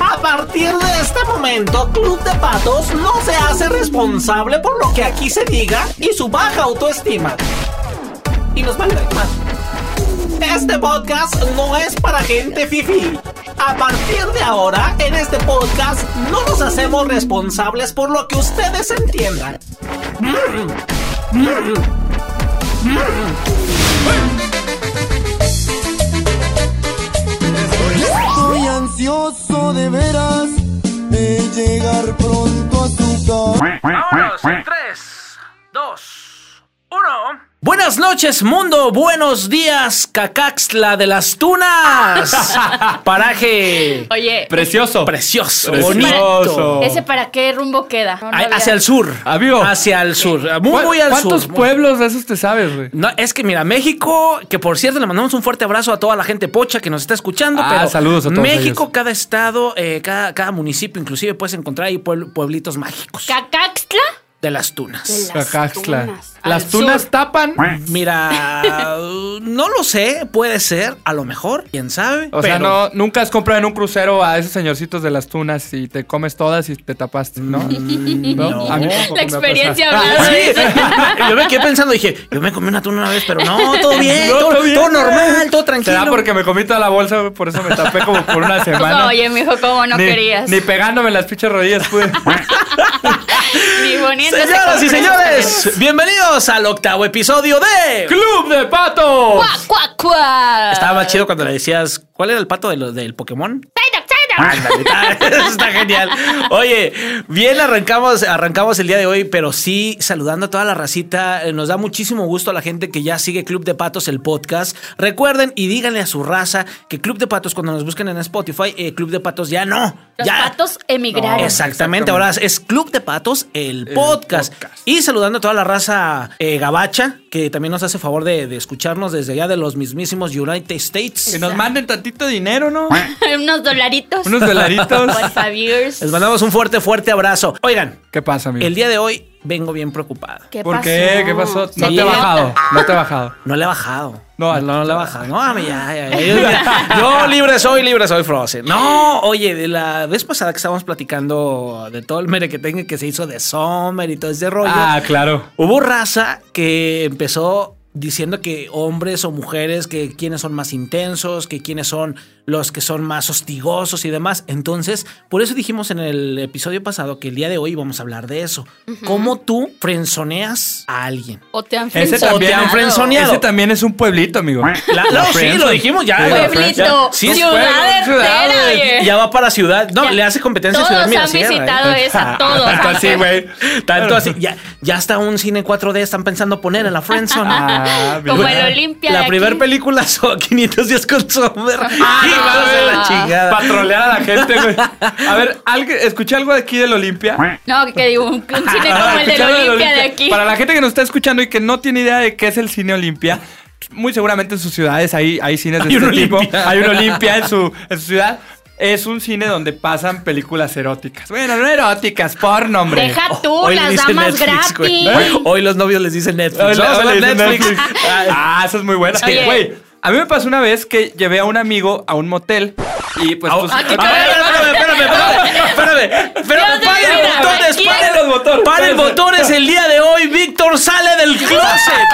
A partir de este momento, Club de Patos no se hace responsable por lo que aquí se diga y su baja autoestima. Y nos vale más. Este podcast no es para gente fifi. A partir de ahora, en este podcast no nos hacemos responsables por lo que ustedes entiendan. Mm. Mm. Estoy ansioso de veras de llegar pronto a su casa. Vámonos en 3, 2, 1. Buenas noches, mundo. Buenos días, Cacaxtla de las Tunas. Paraje Oye, Precioso. precioso, Precioso. bonito. ¿ese para qué rumbo queda? No, no Ay, había- Hacia el sur. Amigo. Hacia el sur. Muy, muy al ¿Cuántos sur. pueblos de esos te sabes, güey? No, es que mira, México, que por cierto le mandamos un fuerte abrazo a toda la gente pocha que nos está escuchando. Ah, pero saludos a todos México, ellos. cada estado, eh, cada, cada municipio, inclusive puedes encontrar ahí puebl- pueblitos mágicos ¿Cacaxtla? de las tunas. De las Cacaxtla. tunas. Las tunas sur. tapan. Mira, no lo sé, puede ser, a lo mejor, quién sabe. O sea, no, nunca has comprado en un crucero a esos señorcitos de las tunas y te comes todas y te tapaste, ¿no? ¿No? A mí La experiencia hablando. Sí, yo me quedé pensando, dije, yo me comí una tuna una vez, pero no, todo bien, No, todo, todo bien, todo normal, todo tranquilo. Será porque me comí toda la bolsa, por eso me tapé como por una semana. Oye, mijo, ¿cómo no ni, querías? Ni pegándome las pinches rodillas pude. Ni Señoras y señores, bienvenidos al octavo episodio de ¡Club de Patos! ¡Cuac, cuac, cuac! Estaba más chido cuando le decías, ¿cuál era el pato de los del Pokémon? Ándale, está, eso está genial. Oye, bien arrancamos, arrancamos el día de hoy, pero sí saludando a toda la racita. Eh, Nos da muchísimo gusto a la gente que ya sigue Club de Patos, el podcast. Recuerden y díganle a su raza que Club de Patos, cuando nos busquen en Spotify, eh, Club de Patos ya no. Los ya. patos emigraron. Exactamente, ahora es Club de Patos, el, podcast. podcast. Y saludando a toda la raza eh, gabacha, que también nos hace favor de, de escucharnos desde allá de los mismísimos United States. Que nos manden tantito dinero, ¿no? Unos dolaritos. Unos dolaritos. Por favor. Les mandamos un fuerte, fuerte abrazo. Oigan, ¿Qué pasa, amigo? el día de hoy vengo bien preocupado. ¿Qué ¿Por pasó? qué? ¿Qué pasó? No te he bajado. No te he bajado. No le he bajado. No, no, no le he bajado. No, a mí ya, ya, ya. Yo, ya- yo libre soy, libre soy, Frozen. No, oye, de la vez pasada que estábamos platicando de todo el mere que tenga que se hizo de Summer y todo ese rollo. Ah, claro. Hubo raza que empezó diciendo que hombres o mujeres, que quienes son más intensos, que quienes son los que son más hostigosos y demás. Entonces, por eso dijimos en el episodio pasado que el día de hoy vamos a hablar de eso. ¿Cómo tú frenzoneas a alguien? O te han Ese frenzoneado. también, han frenzoneado. ese también es un pueblito, amigo. La- no, sí, lo dijimos ya. Pueblito, Sí, ciudad pueblo, entera, ciudad, oye. Ya va para ciudad. No, Ya. le hace competencia a Todos Ciudad han Mirasierra, ¿eh? visitado esa, todos. Tanto así, güey. Tanto así. Ya, ya hasta un cine 4D están pensando poner en la Friendzone. Ah, Como el Olimpia La primera película son 500 días con Sommer. Ah, Hijos de la chingada. Patrolear a la gente, güey. A ver, ¿alguien- escuché algo de aquí del Olimpia. No, que digo, un, cine como el del Olimpia de aquí. Para la gente que nos está escuchando y que no tiene idea de qué es el cine Olimpia, muy seguramente en sus ciudades hay, hay cines de Hay este tipo. Olimpia. Hay un Olimpia en su, en su ciudad. Es un cine donde pasan películas eróticas. Bueno, no eróticas, porno, hombre. Deja tú, Hoy le las damas gratis. Hoy los novios les dicen Netflix. Hoy a hoy ver le dicen Netflix. Netflix. Ah, eso es muy buena. Oye. Güey, a mí me pasó una vez que llevé a un amigo a un motel y pues... pues- Ah, qué A ver, espérame, espérame, espérame, espérame. Dios paren mío, botones, ¿quién? paren los botones. Paren botones el día de hoy. Víctor sale del closet.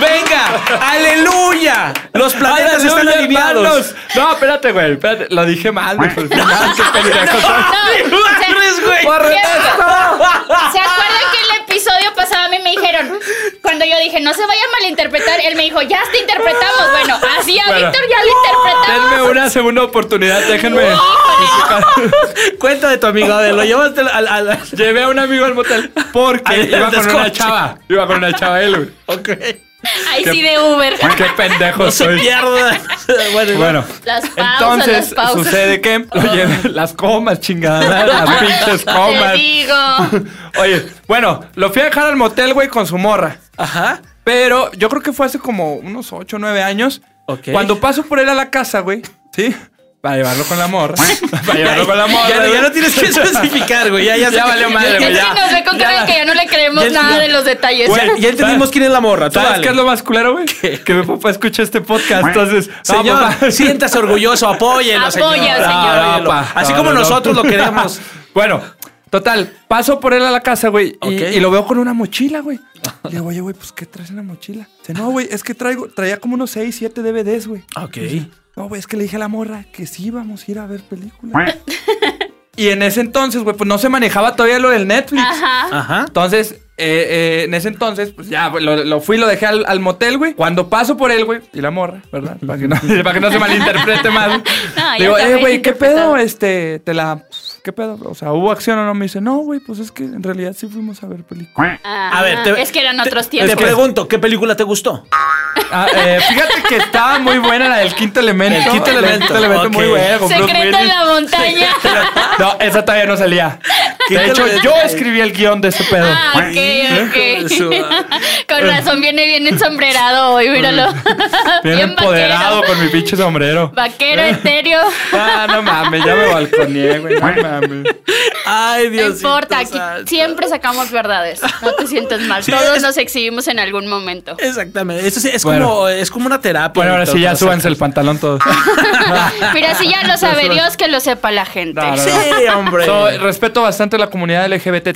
Venga, aleluya. Los planetas están Aleluya, alineados. hermanos. No, espérate, güey. Espérate. Lo dije mal, güey. Pues, final, qué pendejo. No, Madres, güey. Por ¿Se acuerdan que el episodio pasado a mí me dijeron, cuando yo dije, no se vayan a malinterpretar, él me dijo, ya te interpretamos. Bueno, así a Bueno. Víctor ya lo interpretamos. Denme una segunda oportunidad, déjenme. Cuenta de tu amigo, de lo llevaste al. al- Llevé a un amigo al motel porque iba con una chava. Iba con una chava él, güey. Ok. Ahí sí de Uber. Qué pendejo No se soy. pierda. Bueno, Bueno, Las pausas, entonces las pausas. sucede que lo llevé las comas, chingada, las pinches Te comas. digo. Oye, bueno, lo fui a dejar al motel, güey, con su morra. Ajá. Pero yo creo que fue hace como unos 8 o 9 años. Ok. Cuando paso por él a la casa, güey, ¿sí? Para llevarlo con la morra. para llevarlo con la morra. Ya, güey. ya no tienes que especificar, güey. Ya, ya, Ya valió madre, Es güey. que ya. nos ve con cara de que ya no le creemos Ya- nada ya- de los detalles. Ya, ya entendimos quién es la morra. tú ¿Sabes dale. qué es lo más culero, güey? Que mi papá escucha este podcast, entonces... no, Señor, siéntase orgulloso, apóyelo, Apoya, señor. señor. Apóyelo. pa. Así No, como no, no. nosotros lo queremos. Bueno, total, paso por él a la casa, güey, y, Ok. y lo veo con una mochila, güey. Le digo, oye, güey, pues, ¿qué traes en la mochila? Dice, no, güey, es que traigo, traía como unos 6, 7 DVDs, güey. Ok. No, güey, es que le dije a la morra que sí íbamos a ir a ver películas. y en ese entonces, güey, pues no se manejaba todavía lo del Netflix. Ajá. Ajá. Entonces, eh, eh, en ese entonces, pues ya, güey, lo, lo fui, lo dejé al, al motel, güey. Cuando paso por él, güey, y la morra, ¿verdad? Para que no, para que no se malinterprete mal. ya Digo, eh, güey, ¿qué pedo? Este, te la... ¿Qué pedo? O sea, ¿hubo acción o no? Me dice, no, güey, pues es que en realidad sí fuimos a ver películas. Ah, A ver, te- es que eran otros Te tiempos. pregunto, ¿qué película te gustó? Ah, eh, fíjate que estaba muy buena la del quinto elemento. El quinto elemento, elemento ok. muy buena. Secreto en la montaña. No, esa todavía no salía. De hecho, yo escribí el guion de ese pedo. Ah, ok, ok. Con razón viene bien ensombrerado hoy, míralo. Bien, empoderado vaquero. con mi pinche sombrero. Vaquero etéreo. Ah, no mames, ya me balconeé, güey. No mames. Ay, No Dios. importa, aquí siempre sacamos verdades. No te sientas mal. Sí, Todos es- nos exhibimos en algún momento. Exactamente. Eso sí, es, Bueno. como, es como una terapia. Bueno, ahora sí, ya súbanse el pantalón todos. Mira, si ya lo sabe Dios, que lo sepa la gente. No, no, Sí, hombre. So, respeto bastante la comunidad LGBT,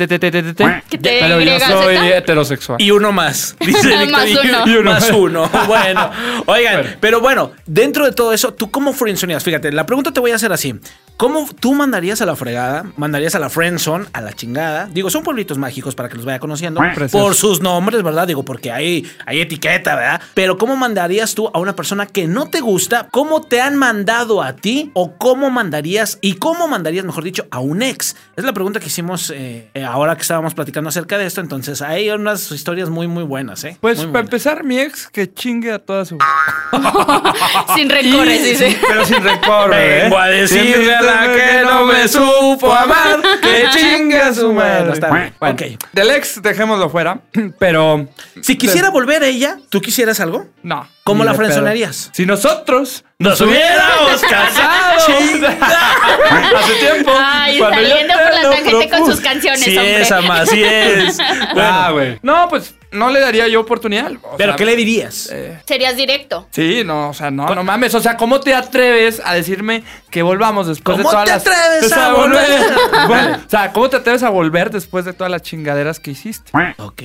pero yo soy heterosexual. Y uno más. Dice Más y- uno. más uno. Bueno, oigan, pero bueno, dentro de todo eso, ¿tú cómo friendzoneas? Fíjate, la pregunta te voy a hacer así. ¿Cómo tú mandarías a la fregada? ¿Mandarías a la friendzone, a la chingada? Digo, son pueblitos mágicos para que los vaya conociendo. Precioso. Por sus nombres, ¿verdad? Digo, porque hay, hay etiqueta, ¿verdad? Pero ¿cómo mandarías tú a una persona que no te gusta? ¿Cómo te han mandado a ti? ¿O cómo mandarías, y cómo mandarías, mejor dicho, a un ex? Es la pregunta que hicimos eh, eh, ahora que estábamos platicando acerca de esto. Entonces, hay unas historias muy, muy buenas, ¿eh? Pues Muy para buenas. empezar, mi ex que chingue a toda su. Sin rencores, dice. Pero sin rencor, güey. Vengo a decirle a la que no me supo amar que chingue su madre. Está bien. Bueno, Ok. Del ex, dejémoslo fuera. Pero. Si quisiera volver a ella, ¿tú quisieras algo? No. ¿Cómo ni la frenzonearías? Si nosotros Nos hubiéramos casado. hace tiempo. Ay, saliendo te por la tangente con sus canciones, Sí hombre. es, ama, sí es. Ah, güey. No, pues no le daría yo oportunidad. O Pero sea, ¿qué le dirías? eh, Serías directo. Sí, no, o sea, no, no mames. O sea, ¿cómo te atreves a decirme que volvamos después de ¿Cómo todas te las. atreves a volver? Bueno, o sea, ¿cómo te atreves a volver después de todas las chingaderas que hiciste? ok.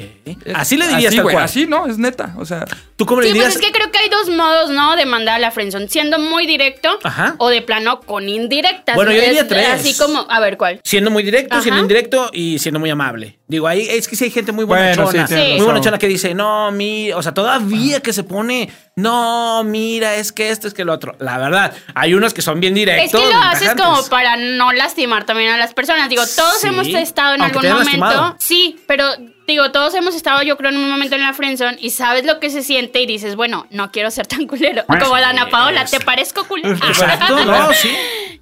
Así le dirías así, tal güey, cual. Así, ¿no? Es neta. O sea, ¿Tú cómo le Sí, dirías? pues es que creo que hay dos modos, ¿no? De mandar a la friendzone. Siendo muy directo Ajá. o de plano con indirectas. Bueno, yo diría tres. Así como, a ver, ¿cuál? Siendo muy directo, Ajá. siendo indirecto y siendo muy amable. Digo, ahí es que sí hay gente muy Bueno, bonachona. sí, tienes muy bonachona que dice, no, mi, o sea, todavía que se pone, no, mira, es que esto, es que lo otro. La verdad, hay unos que son bien directos. Es que lo haces tajantes. como para no lastimar también a las personas. Digo, todos Sí, hemos estado en aunque algún momento. lastimado. Sí, pero digo, todos hemos estado, yo creo, en un momento en la friendzone y sabes lo que se siente y dices, bueno, no quiero ser tan culero. Como Dana Paola, ¿te parezco culero? Exacto, no, sí.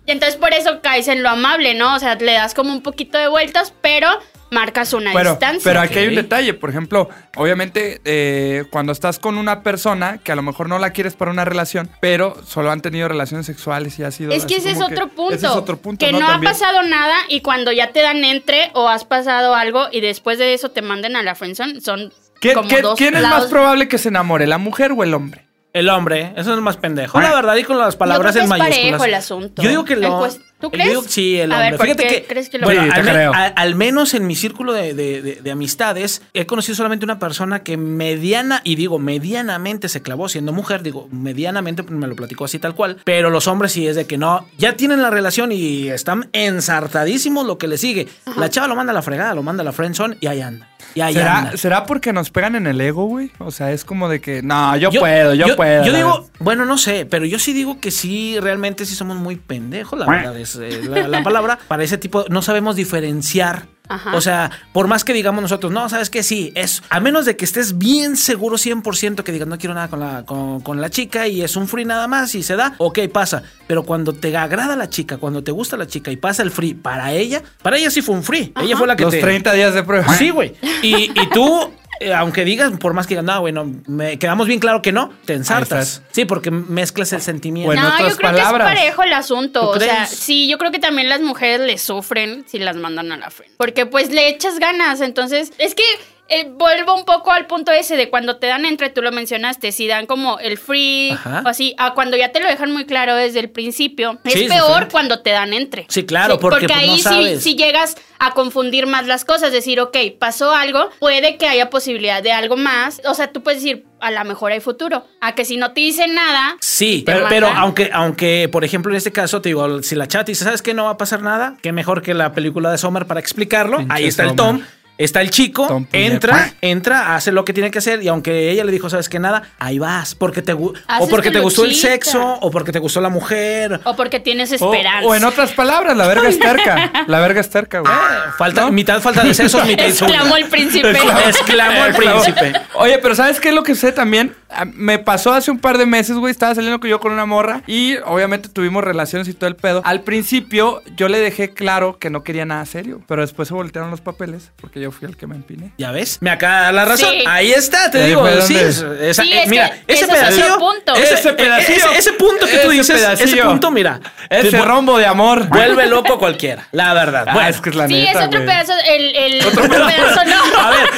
Y entonces por eso caes en lo amable, ¿no? O sea, le das como un poquito de vueltas, pero marcas una pero, distancia. pero aquí hay un detalle. Por ejemplo, obviamente, eh, cuando estás con una persona que a lo mejor no la quieres para una relación, pero solo han tenido relaciones sexuales y ha sido. Es que ese es otro punto. Ese es otro punto. Que no, ha pasado nada y cuando ya te dan entre o has pasado algo y después de eso te manden a la friendzone, son ¿Quién, como quién- dos quién es más probable que se enamore, la mujer o el hombre? El hombre, eso es el más pendejo. La verdad, y con las palabras Yo creo en que es mayúsculas. parejo el asunto. Yo digo que lo. ¿Tú yo crees? sí, el A hombre. ver, ¿por Fíjate qué que. crees que lo bueno, Sí, te al, creo. a- al menos en mi círculo de, de- de- de amistades, he conocido solamente una persona que mediana, y digo medianamente se clavó siendo mujer. Digo, medianamente me lo platicó así tal cual. Pero los hombres sí es de que no. Ya tienen la relación y están ensartadísimos lo que le sigue. La chava lo manda a la fregada, lo manda a la friendzone y ahí anda. Y ahí ¿Será, anda. ¿Será porque nos pegan en el ego, güey? O sea, es como de que, no, yo, puedo, yo, puedo. Yo digo, bueno, no sé, pero yo sí digo que sí, realmente sí somos muy pendejos, la verdad es eh, la, la palabra. Para ese tipo, no sabemos diferenciar. Ajá. O sea, por más que digamos nosotros, no, sabes que sí, es a menos de que estés bien seguro 100% que digas no quiero nada con la, con, con la chica y es un free nada más y se da, ok, pasa. Pero cuando te agrada la chica, cuando te gusta la chica y pasa el free para ella, para ella sí fue un free. Ella fue la que Los te. 30 días de prueba. Sí, güey. Y, y tú eh, aunque digas, por más que digan, no, bueno, me quedamos bien claro que no, te ensartas. Sí, porque mezclas el sentimiento. Bueno, no, otras yo creo palabras. que es parejo el asunto. ¿Tú O sea, sí, yo creo que también las mujeres le sufren si las mandan a la frente. Porque pues le echas ganas. Entonces, es que eh, vuelvo un poco al punto ese de cuando te dan entre, tú lo mencionaste, si dan como el free Ajá. o así, a cuando ya te lo dejan muy claro desde el principio. Sí, es peor cuando te dan entre. Sí, claro, porque, pues, no ahí sí, sabes. sí llegas a confundir más las cosas, decir, ok, pasó algo, puede que haya posibilidad de algo más. O sea, tú puedes decir, a lo mejor hay futuro. A que si no te dicen nada, Sí, pero, aunque, aunque, por ejemplo, en este caso, te digo, si la chat dice, ¿sabes qué? No va a pasar nada, qué mejor que la película de Sommer para explicarlo. Pinche Ahí está el. Tom. Está el chico, Tom Puñeta. entra, entra, hace lo que tiene que hacer y aunque ella le dijo, ¿sabes qué? Nada, ahí vas, porque te o porque te gustó el sexo o porque te gustó la mujer. o porque tienes esperanza. o en otras palabras, la verga es terca. La verga es terca, güey. Falta, ¿No? mitad falta de sesos, mitad Exclamó el príncipe. Exclamó el príncipe. Oye, pero ¿sabes qué es lo que sé también? Ah, Me pasó hace un par de meses, güey. Estaba saliendo yo con una morra y obviamente tuvimos relaciones y todo el pedo. Al principio yo le dejé claro que no quería nada serio, pero después se voltearon los papeles porque yo fui el que me empiné. ¿Ya ves? Me acaba de dar la razón. Sí. Ahí está, te Ahí digo. Sí, donde- es- esa- Sí, eh, es mira, que ese ese pedacillo. punto. Ese, Ese pedacillo. Ese, ese punto que tú Ese dices, ese pedacillo. punto, mira. Ese rombo de amor. Vuelve loco a cualquiera. La verdad. Ah, Bueno, es que es la Sí, neta, es otro güey. pedazo. El, el otro pedazo no. A ver,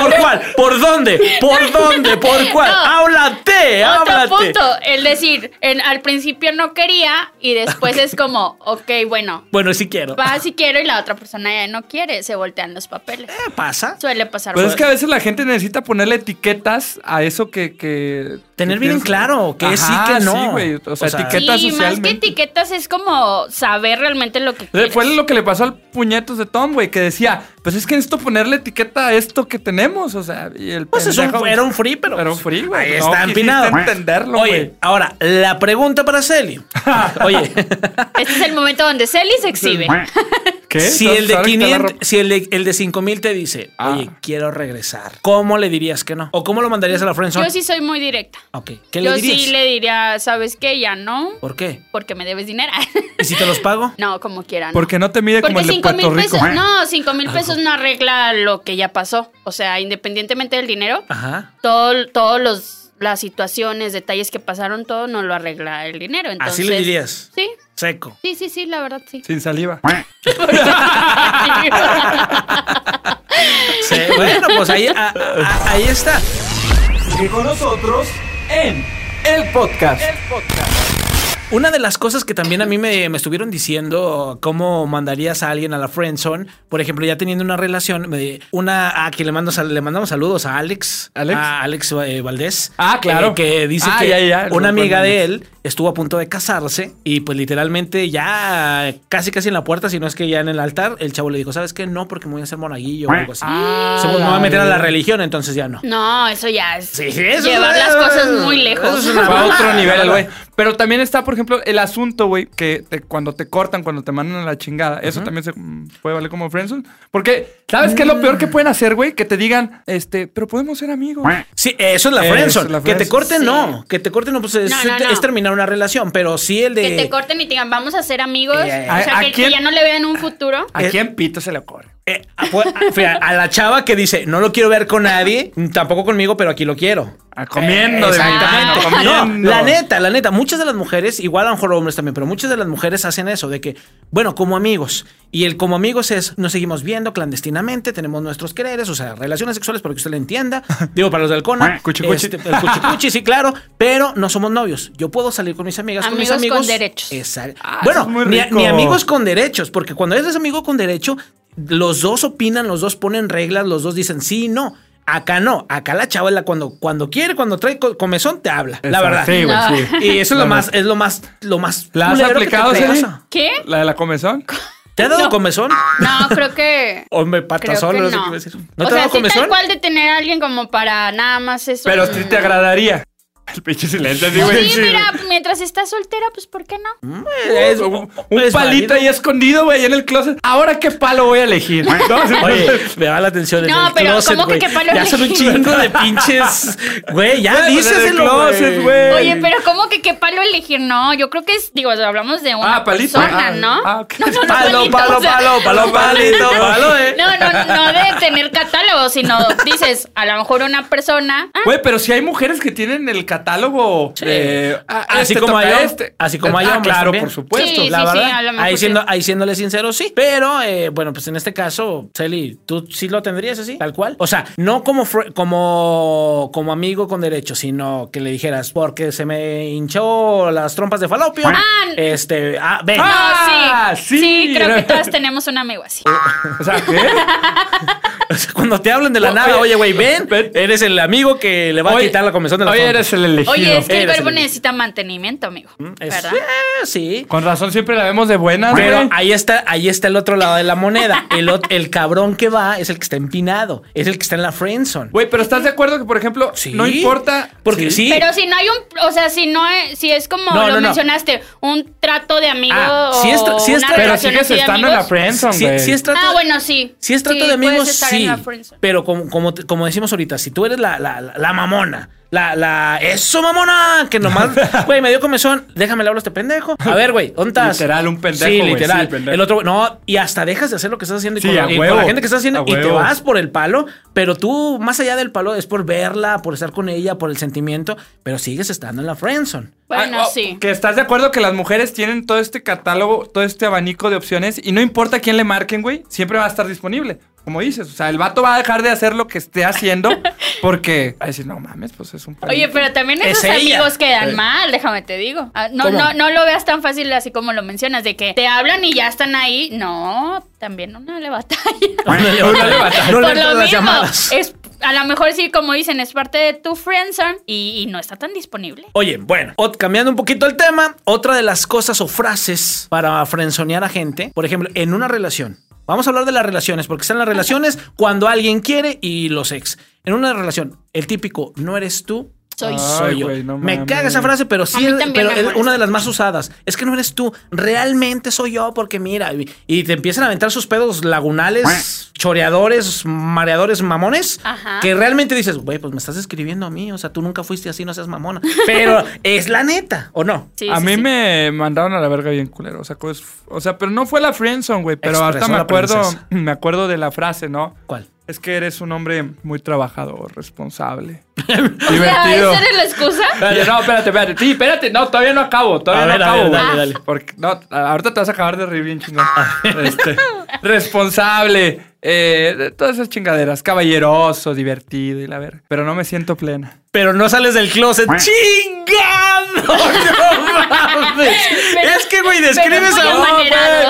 ¿por, cuál? ¿Por dónde? ¿Por dónde? ¿Por cuál? No. Háblate, Otro háblate. punto, el decir, en, al principio no quería y después es como, ok, bueno, Bueno, sí quiero. va si quiero y la otra persona ya no quiere, se voltean los papeles. ¿Qué pasa? Suele pasar. Pues es que a veces la gente necesita ponerle etiquetas a eso que. que Tener bien en claro que sí, que no. Sí, güey. O sea, O sea, etiquetas Sí, más que socialmente. etiquetas es como saber realmente lo que Eh, quieres. Fue lo que le pasó al puñetos de Tom, güey, que decía, pues es que necesito ponerle etiqueta a esto que tenemos, o sea, y el Pues es un- pendejo- era un free, pero. Era un free, güey. Ahí No está empinado. entenderlo, Oye, güey. ahora, la pregunta para Celi. Oye, Este es el momento donde Celi se exhibe. ¿Qué? si el de ahora quita la 500, ropa. si el de, el de 5000 te dice, Ah. oye, quiero regresar, ¿cómo le dirías que no? ¿O cómo lo mandarías a la friendzone? Yo sí soy muy directa. Ok, ¿qué Yo le dirías? sí le diría, ¿sabes qué? Ya no, ¿Por qué? porque me debes dinero. ¿Y si te los pago? no, como quieran. Porque no te mide como el de 5 Puerto mil Rico. pesos, no, 5 mil pesos no arregla lo que ya pasó. O sea, independientemente del dinero, Ajá. todo, todos los las situaciones, detalles que pasaron, todo no lo arregla el dinero. Entonces, Así le dirías. Sí, Seco. sí, sí, sí, la verdad sí. Sin saliva. Sí, bueno, pues ahí, a- a- ahí está. Sigue con nosotros en el podcast. Una de las cosas que también a mí me, me estuvieron diciendo, cómo mandarías a alguien a la friendzone, por ejemplo, ya teniendo una relación, me- una a quien le mando sal- le mandamos saludos a Alex, Alex. a Alex eh, Valdés, Ah, claro. que dice Ah, que ya, ya, una amiga de él estuvo a punto de casarse y pues literalmente ya casi casi en la puerta, si no es que ya en el altar, el chavo le dijo, ¿sabes qué? No, porque me voy a hacer monaguillo o algo así. Ah, Se me voy a meter a la la- religión, entonces ya no. No, eso ya es Sí, sí, eso llevar es- las cosas muy lejos. eso es una- Fue a otro nivel, el güey. Pero también está, por ejemplo, el asunto, güey, que te- cuando te cortan, cuando te mandan a la chingada, eso también se mm, puede valer como friendzone. Porque, ¿sabes qué es lo peor que pueden hacer, güey? Que te digan, este, pero podemos ser amigos. Sí, eso es la Eso friendzone. es la que te friendzone. corten, Sí. no. Que te corten, no, pues es, No, no, no. es terminar una relación. Pero sí el de. Que te corten y te digan, vamos a ser amigos. Eh, o sea, ¿a que, que quién? ya no le vean un futuro. ¿A quién pito se le ocurre? Eh, a, fue- a- a- a la chava que dice, no lo quiero ver con nadie, tampoco conmigo, pero aquí lo quiero. Ah, comiendo, Eh, de exactamente. ventana, No, comiendo. la neta, la neta, muchas de las mujeres, igual a lo mejor hombres también, pero muchas de las mujeres hacen eso, de que, bueno, como amigos. Y el como amigos es, nos seguimos viendo clandestinamente, tenemos nuestros quereres, o sea, relaciones sexuales para que usted lo entienda. Digo, para los del CONA. Este, el cuchi cuchi, sí, claro, pero no somos novios. Yo puedo salir con mis amigas, con mis Amigos amigos. con derechos. Exacto. Ah, bueno, es ni amigos con derechos, porque cuando eres amigo con derecho, los dos opinan, los dos ponen reglas, los dos dicen sí, no. Acá no, acá la chava la cuando, cuando quiere, cuando trae co- comezón, te habla. La verdad. Sí, güey, sí. Y eso es lo más, es lo más, lo más. ¿La has culero que te aplicado. ¿Qué? ¿La de la comezón? ¿Te ha dado No. comezón? No, creo que. O me que no sé qué iba a decir. ¿No o te ha sea, dado sí, comezón? tal cual de tener a alguien como para nada más eso. Pero sí te agradaría. El pinche silencio, así, güey. Sí, mira, mientras estás soltera, pues ¿por qué no? Es Un, un es palito válido. ahí escondido, güey, en el closet. Ahora, ¿qué palo voy a elegir? ¿No? Oye, me da la atención. en No, el pero closet, ¿cómo que qué palo Ya son un elegir? chingo de pinches. Güey, ya pues, en el closet, güey. Oye, pero ¿cómo que qué palo elegir? No, yo creo que es, digo, hablamos de una Ah, palito. persona, Ah, ¿no? ah, ok. No, no, Palo, palito, palo, o sea, palo, palo, palito, palo, eh. No, no, no de tener catálogo, sino dices, a lo mejor una persona. ah, Güey, pero si hay mujeres que tienen el catálogo. De, ah, Así este como hom- este. así como hay Ah, hombres claro, también. por supuesto. Sí, la sí, verdad. ahí, siendo, ahí siéndole sincero, sí. Pero, eh, bueno, pues en este caso, Celi, ¿tú sí lo tendrías así? Tal cual. O sea, no como, como, como amigo con derecho, sino que le dijeras, porque se me hinchó las trompas de falopio. Ah. este, ah, ven. No, Ah, sí, sí. sí. creo que todas tenemos un amigo así. O sea, ¿qué? Cuando te hablan de la No, nada, oye, oye, güey, ven, ven. eres el amigo que le va a Oye, quitar la comisión de la Oye, trompa. eres el elegido. Oye, es que el Eres verbo el- necesita mantenimiento, amigo. Es- ¿Verdad? eh, sí. Con razón siempre la vemos de buenas, Pero güey. ahí está, ahí está el otro lado de la moneda. El, el cabrón que va es el que está empinado. Es el que está en la friendzone. Güey, pero ¿estás de acuerdo que, por ejemplo, Sí. no importa? Porque sí. Pero si no hay un, o sea, si no es, si es como No, lo no, no. mencionaste, un trato de amigo Ah, o sí es tra- sí es una Pero sigues así de estando en la amigos. friendzone, Sí, güey. sí es trato Ah, bueno, sí. Si es trato Sí, de amigos, puedes estar en sí. la friendzone. Pero como, como, como decimos ahorita, si tú eres la, la- la mamona, la, la. ¡Eso, mamona! Que nomás. Güey, me dio comezón. Déjame le hablo a este pendejo. A ver, güey, ¿dónde estás? Literal, un pendejo, Sí, literal. sí, pendejo. el otro, no, y hasta dejas de hacer lo que estás haciendo y Sí, con, a y con huevo, la gente que estás haciendo a y te vas por el palo. Pero tú, más allá del palo, es por verla, por estar con ella, por el sentimiento, pero sigues estando en la friendzone. Bueno, Ah, oh, sí. Que estás de acuerdo que las mujeres tienen todo este catálogo, todo este abanico de opciones y no importa quién le marquen, güey, siempre va a estar disponible. Como dices, o sea, el vato va a dejar de hacer lo que esté haciendo porque va a decir, no mames, pues es un Oye, pero también Es esos ella. amigos quedan mal, déjame te digo. Ah, No, ¿Cómo? no, no lo veas tan fácil así como lo mencionas, de que te hablan y ya están ahí. No, también una le batalla. No le, No le batalla. no le Por lo las mismo, llamadas. es, a lo mejor sí, como dicen, es parte de tu friendzone y, y no está tan disponible. Oye, bueno, ot- cambiando un poquito el tema, otra de las cosas o frases para frenzonear a gente, por ejemplo, en una relación. Vamos a hablar de las relaciones, porque están las relaciones cuando alguien quiere y los ex. En una relación, el típico, no eres tú, Soy Ay, soy yo. no me mames. caga esa frase, pero sí es, pero una de las más usadas. Es que no eres tú, realmente soy yo, porque mira, y, y te empiezan a aventar sus pedos lagunales, choreadores, mareadores, mamones, Ajá. que realmente dices, güey, pues me estás escribiendo a mí, o sea, tú nunca fuiste así, no seas mamona. Pero es la neta, ¿o no? Sí, a sí, mí sí. me mandaron a la verga bien culero. O sea, pues, o sea pero no fue la friendzone, güey. Pero Expresó ahorita me acuerdo, princesa. me acuerdo de la frase, ¿no? ¿Cuál? Es que eres un hombre muy trabajador, responsable. O sea, divertido. ¿esa era la excusa? Oye, no, espérate, espérate. Sí, espérate. No, todavía no acabo. Todavía A ver, no a acabo. ver, dale, dale. Porque, no, ahorita te vas a acabar de reír bien chingón. Este, responsable. Eh, todas esas chingaderas. Caballeroso, divertido y la verga. Pero no me siento plena. Pero no sales del closet. ¡Chingado! ¡No mames! Pero- es que, güey, describes a. No,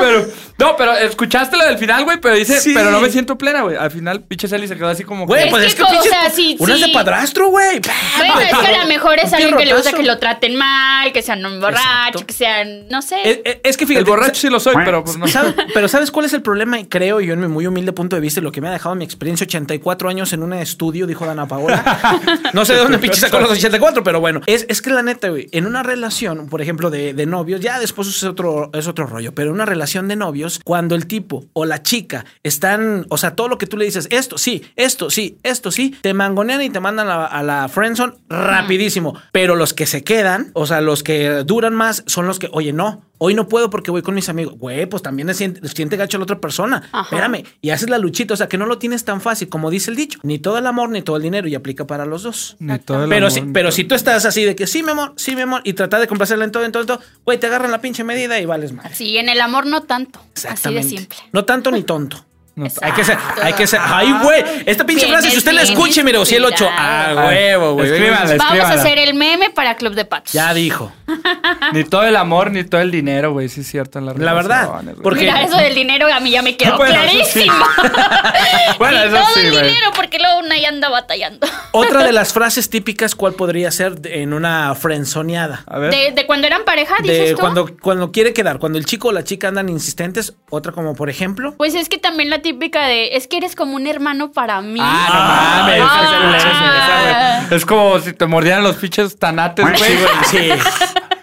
pero. No, pero escuchaste lo del final, güey, pero dice, Sí. pero no me siento plena, güey. Al final, pinche Sally se quedó así como. Güey, pues Es que que, co- o pinches- sea, sí, Una es de padrastro, güey. Bueno, es que a lo mejor es alguien que le gusta que lo traten mal, que sean un borracho, Exacto. que sean, no sé. Es, es- es que fíjate. el borracho sí lo soy, pero pues no. ¿Sabe- Pero ¿sabes cuál es el problema? Y creo yo en mi muy humilde punto de vista y lo que me ha dejado mi experiencia 84 años en un estudio, dijo Dana Paola. No sé de dónde pinche sacó los 84, pero bueno. Es, es que la neta, güey, en una relación, por ejemplo, de, de novios, ya después es otro, es otro rollo, pero en una relación de novios, cuando el tipo o la chica están, o sea, todo lo que tú le dices, esto sí, esto sí, esto sí, te mangonean y te mandan a, a la friendzone rapidísimo. Pero los que se quedan, o sea, los que duran más, son los que, oye, no, Hoy no puedo porque voy con mis amigos. Güey, pues también es siente, siente gacho la otra persona. Ajá. Espérame. Y haces la luchita. O sea, que no lo tienes tan fácil, como dice el dicho. Ni todo el amor, ni todo el dinero. Y aplica para los dos. Ni todo el Pero, amor, si, ni pero todo- si tú estás así de que sí, mi amor, sí, mi amor, y tratar de complacerla en todo, en todo, en todo, güey, te agarran la pinche medida y vales mal. Sí, en el amor no tanto. Así de simple. No tanto ni tonto. No, Hay que ser, hay que ser. Ay, güey. Esta pinche Vienes frase, si usted la escuche, mire, o si el 8. inspirado. Ah, huevo, güey. Vamos a hacer el meme para Club de Patos. Ya dijo. Ni todo el amor, ni todo el dinero, güey. Sí es cierto en la La verdad, porque- Mira, eso del dinero a mí ya me quedó Bueno, eso sí. clarísimo. Bueno, eso todo sí, el güey. dinero, porque luego una ya anda batallando. Otra de las frases típicas, ¿cuál podría ser en una frenzoneada? A ver. De, de cuando eran pareja, dices De tú. cuando, cuando quiere quedar, cuando el chico o la chica andan insistentes, otra como por ejemplo. Pues es que también la típica de, es que eres como un hermano para mí. Ah, no mames. Ah. esa culera es esa, güey. Es como si te mordieran los pinches tanates, güey. Sí, güey, sí.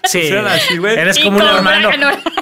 Sí. Así, güey. Eres como un hermano.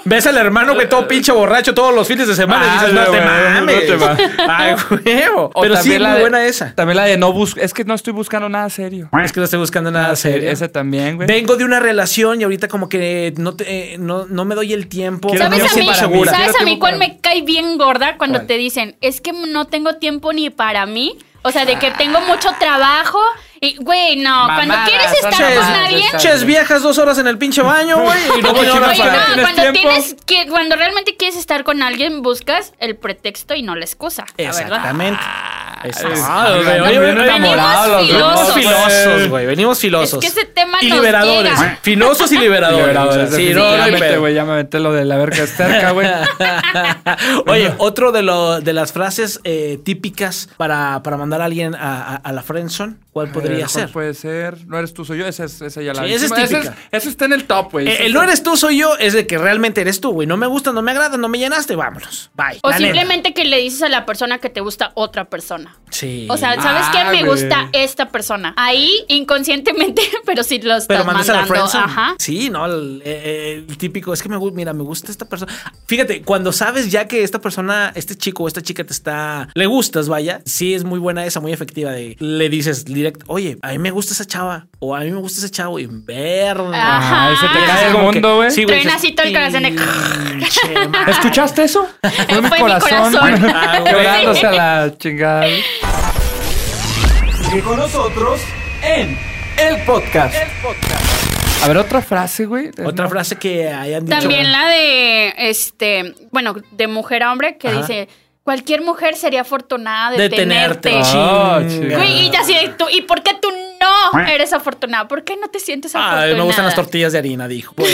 Ves al hermano que todo pinche borracho todos los fines de semana y Ah, dices, no no, te güey, mames. no te mames. Ay, huevo. O Pero sí, también la muy de- buena esa. También la de no busco. Es que no estoy buscando nada serio. Es que no estoy buscando nada serio. Ese también, güey. Vengo de una relación y ahorita como que no, te, eh, no, no me doy el tiempo. Quiero ¿Sabes a mí, siento segura. ¿sabes a Quiero mí tiempo cuál me cae bien gorda cuando ¿Cuál? te dicen, es que no tengo tiempo ni para mí? O sea, de que tengo mucho trabajo y, güey, no, cuando quieres estar con alguien... Ches viejas dos horas en el pinche baño, güey. Y no Oye, para- no, ¿Tienes cuando tiempo? tienes que, cuando realmente quieres estar con alguien, buscas el pretexto y no la excusa. Exactamente. Ah. Ah, güey, oye, enamorados Venimos dos, Venimos filosos. filosos, güey. Venimos filosos. Es que ese tema y nos liberadores. llega. Filosos y liberadores. Sí, no, no güey. Ya me aventé lo de la verga cerca, güey. Oye, otro de, lo, de las frases eh, típicas para, para mandar a alguien a, a, a la friendzone, ¿cuál podría A ver, ¿cuál ser? puede ser? No eres tú, soy yo. Esa, es, esa ya la Sí, esa es dijimos. Esa típica. Eso está en el top, güey. Eh, el es- no eres tú, soy yo, es de que realmente eres tú, güey. No me gusta, no me agrada, no me llenaste, vámonos. Bye. O La simplemente que le dices a la persona que te gusta otra persona. Sí. O sea, ¿sabes qué? Ah, Me güey. gusta esta persona. Ahí, inconscientemente, pero sí lo estás pero mandas a la. Ajá. Sí, no, el, eh, el típico es que me gusta, mira, me gusta esta persona. Fíjate, cuando sabes ya que esta persona, este chico o esta chica te está, le gustas, vaya, sí es muy buena esa, muy efectiva de, le dices directo, oye, a mí me gusta esa chava o a mí me gusta ese chavo y ver. Ajá. Ah, ese te cae el mundo, güey. Sí, güey. Todo el corazón de-. ¿Escuchaste eso? Fue mi corazón. corazón. Ah, a la chingada. Sigue con nosotros en el podcast. A ver, otra frase, güey. Otra frase que hayan dicho. También la de, este, bueno, de mujer a hombre, que Ajá. dice, cualquier mujer sería afortunada de, de tenerte. Güey, y así tú, ¿y por qué tú no eres afortunada? ¿Por qué no te sientes afortunada? Ay, me gustan las tortillas de harina, dijo.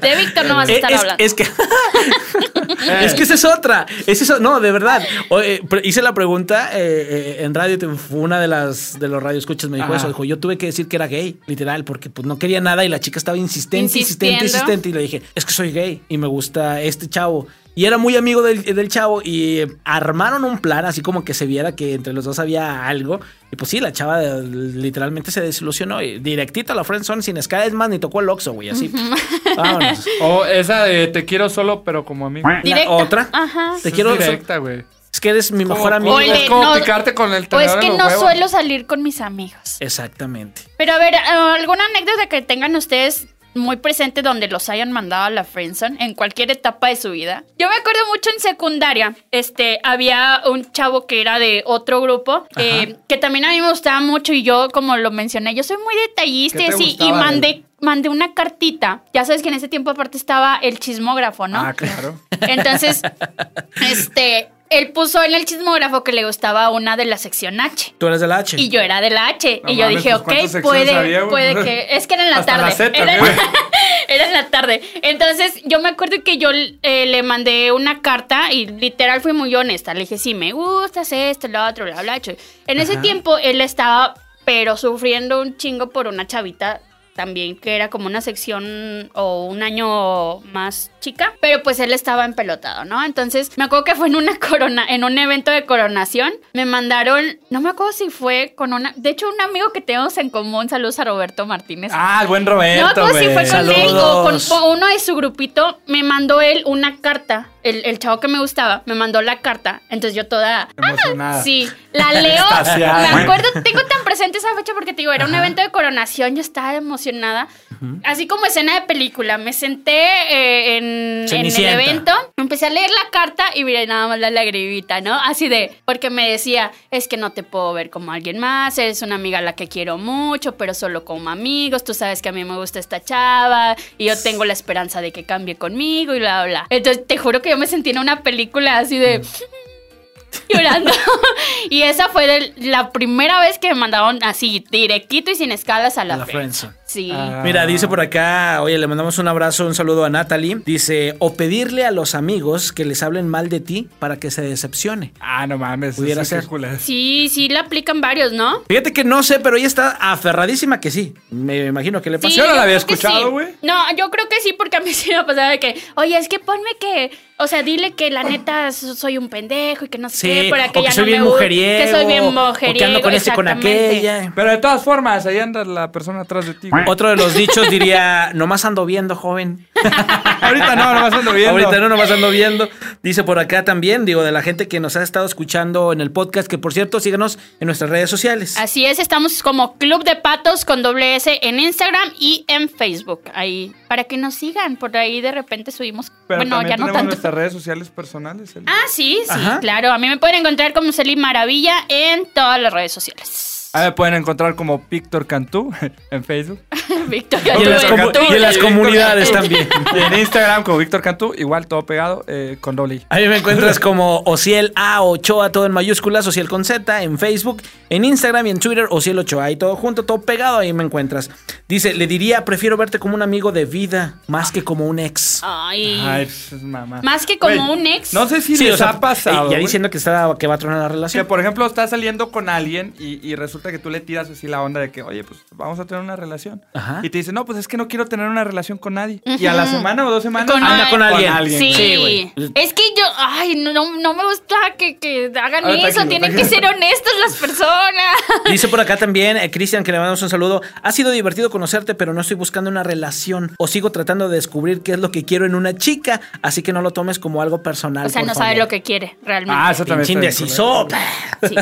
De Víctor no vas a Eh, estar es, hablando. es que es que esa es otra. Es eso, no, de verdad. O, eh, hice la pregunta eh, eh, en radio. una de las de los radioescuchas me dijo Ajá. eso. Dijo, yo tuve que decir que era gay, literal, porque pues no quería nada y la chica estaba insistente, insistente, insistente. Y le dije, es que soy gay y me gusta este chavo. Y era muy amigo del, del chavo y eh, armaron un plan así como que se viera que entre los dos había algo. Y pues sí, la chava eh, literalmente se desilusionó. Y directito a la friendzone sin escala. Es más, ni tocó el Oxxo, güey, así. Vámonos. O esa de te quiero solo, pero como amigo. Directa. otra. Ajá. Te Es quiero. directa, güey. Es que eres mi Como- mejor amigo. Es como no- picarte con el O es tenedor que no huevos. suelo salir con mis amigos. Exactamente. Pero a ver, eh, ¿alguna anécdota que tengan ustedes muy presente donde los hayan mandado a la friendzone en cualquier etapa de su vida? Yo me acuerdo mucho en secundaria, este, había un chavo que era de otro grupo, eh, que también a mí me gustaba mucho y yo, como lo mencioné, yo soy muy detallista ¿Qué y así, y mandé, mandé una cartita. Ya sabes que en ese tiempo aparte estaba el chismógrafo, ¿no? Ah, claro. Entonces, este, él puso en el chismógrafo que le gustaba una de la sección H. Tú eres del H. Y yo era de la H. No y yo mames, dije, pues, ok, ¿cuántas secciones puede, había, puede que. Es que era en la Hasta tarde. la Z, era en la tarde. Entonces, yo me acuerdo que yo eh, le mandé una carta y literal fui muy honesta. Le dije, sí, me gustas esto, lo otro, bla, bla. bla. En ese tiempo él estaba, pero sufriendo un chingo por una chavita también que era como una sección o un año más chica, pero pues él estaba empelotado, ¿no? Entonces me acuerdo que fue en una corona, en un evento de coronación, me mandaron, no me acuerdo si fue con una, de hecho un amigo que tenemos en común, saludos a Roberto Martínez. Ah, el buen no me Roberto, acuerdo si fue con él o con, con uno de su grupito, me mandó él una carta. El, el chavo que me gustaba me mandó la carta. Entonces yo toda Emocionada. Sí, la leo. Me acuerdo, tengo tan presente esa fecha porque te digo, era un evento de coronación, yo estaba emocionada. Así como escena de película. Me senté eh, en, en el evento, empecé a leer la carta y miré nada más la lagrimita, ¿no? Así de, porque me decía, es que no te puedo ver como alguien más, eres una amiga a la que quiero mucho, pero solo como amigos, tú sabes que a mí me gusta esta chava y yo tengo la esperanza de que cambie conmigo y bla, bla, bla. Entonces te juro que yo me sentí en una película así de llorando. y esa fue la primera vez que me mandaron así, directito y sin escalas a la, A la friendzone. friendzone. Sí. Ah. Mira, dice por acá, oye, le mandamos un abrazo, un saludo a Natalie. Dice, o pedirle a los amigos que les hablen mal de ti para que se decepcione. Ah, no mames. Pudiera ser. Sí, sí, la aplican varios, ¿no? Fíjate que no sé, pero ella está aferradísima que sí. Me imagino que le pasó. Yo no la había escuchado, sí. güey. No, yo creo que sí, porque a mí sí me ha pasado de que, oye, es que ponme que, o sea, dile que la neta so- soy un pendejo y que no sé Sí, qué, para que o que soy no bien me mujeriego. Que soy bien o mujeriego. que ando con este y con aquella. Pero de todas formas, ahí anda la persona atrás de ti. güey. Otro de los dichos diría, nomás ando viendo, joven. Ahorita no, nomás ando viendo. Ahorita no, nomás ando viendo. Dice por acá también, digo, de la gente que nos ha estado escuchando en el podcast, que por cierto, síganos en nuestras redes sociales. Así es, estamos como Club de Patos con doble S en Instagram y en Facebook. Ahí, para que nos sigan, por ahí de repente subimos. Pero bueno, ya no tanto. nuestras redes sociales personales. Ah, sí, sí, Ajá. claro. A mí me pueden encontrar como Celi Maravilla en todas las redes sociales. Ahí me pueden encontrar como Víctor Cantú en Facebook. Victoria, Y en, las, tú, comu- tú, y en las comunidades también. Y en Instagram como Víctor Cantú, igual todo pegado, eh, con doble I. A mí me encuentras como Ociel A Ochoa, todo en mayúsculas, Ociel con Z, en Facebook, en Instagram y en Twitter, Ociel Ochoa, ahí todo junto, todo pegado, ahí me encuentras. Dice, le diría, prefiero verte como un amigo de vida, más que como un ex. Ay. Ay, pues, es mamá. Más que como un ex. No sé si Sí, les o sea, ha pasado. Ya güey, diciendo que, está, que va a tronar la Que relación. por ejemplo estás saliendo con alguien y, y resulta que tú le tiras así la onda de que, oye, pues vamos a tener una relación. Ajá. Y te dice, no, pues es que no quiero tener una relación con nadie. Y a la semana o dos semanas Con Anda al- con alguien. Sí, Sí, güey. es que yo, ay, no, no, me gusta que, que hagan ver, eso, tranquilo, tienen tranquilo. que ser honestos las personas. Dice por acá también, eh, Cristian, que le mandamos un saludo. Ha sido divertido conocerte, pero no estoy buscando una relación o sigo tratando de descubrir qué es lo que quiero en una chica, así que no lo tomes como algo personal. O sea, por no sabe lo que quiere realmente. Ah, eso también. Indeciso. Sí.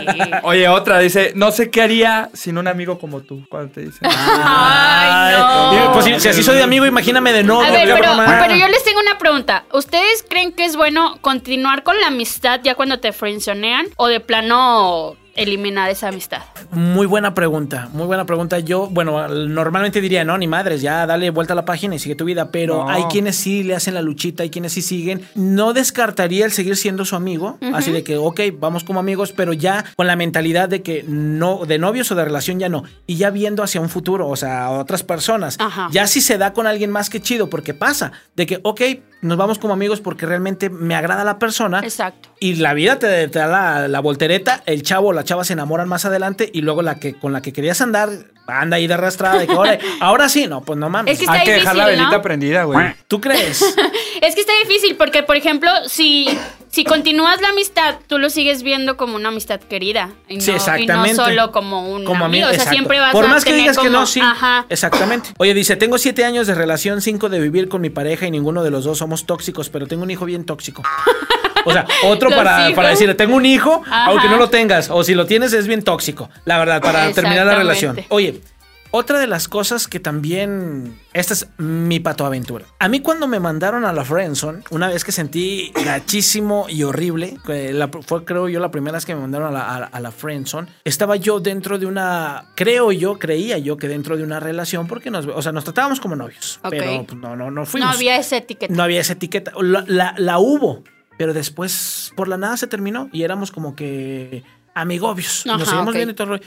Oye, otra dice, no sé qué haría sin un amigo como tú. Cuando te dice. Ay, no. Pues si, si así soy de amigo, imagíname de novio. A ver, pero yo les tengo una pregunta. ¿Ustedes creen que es bueno continuar con la amistad ya cuando te frenzonean o de plano eliminar esa amistad? Muy buena pregunta, muy buena pregunta. Yo, bueno, normalmente diría, no, ni madres, ya dale vuelta a la página y sigue tu vida, pero No. hay quienes sí le hacen la luchita, hay quienes sí siguen. No descartaría el seguir siendo su amigo, así de que, ok, vamos como amigos, pero ya con la mentalidad de que no, de novios o de relación ya no, y ya viendo hacia un futuro, o sea, a otras personas. Ajá. Ya si se da con alguien más que chido, porque pasa, de que, ok, nos vamos como amigos porque realmente me agrada la persona. Exacto. Y la vida te, te da la, la voltereta, el chavo o la chava se enamoran más adelante y luego la que con la que querías andar anda ahí de arrastrada de que ahora, ahora sí, no, pues no mames. Es que Hay que dejar la velita prendida, güey. ¿Tú crees? Es que está difícil porque, por ejemplo, si, si continúas la amistad, tú lo sigues viendo como una amistad querida. Y no, Sí, exactamente. Y no solo como un amigo. amigo, O sea, siempre vas Por a más que digas que como- no, sí. Ajá. Exactamente. Oye, dice, tengo siete años de relación, cinco de vivir con mi pareja y ninguno de los dos somos tóxicos, pero tengo un hijo bien tóxico. O sea, otro para, para decirle, tengo un hijo, Ajá. aunque no lo tengas, o si lo tienes es bien tóxico, la verdad, para terminar la relación. Oye, otra de las cosas que también, esta es mi patoaventura. A mí cuando me mandaron a la Friendzone, una vez que sentí gachísimo y horrible, la- fue creo yo la primera vez que me mandaron a la, a, a la Friendzone, estaba yo dentro de una, creo yo, creía yo que dentro de una relación, porque nos, o sea, nos tratábamos como novios, pero pues, no, no, no No fuimos. había esa etiqueta. No había esa etiqueta. La, la- la hubo, pero después por la nada se terminó y éramos como que amigobios. Ajá, Nos seguimos viendo y todo el rollo.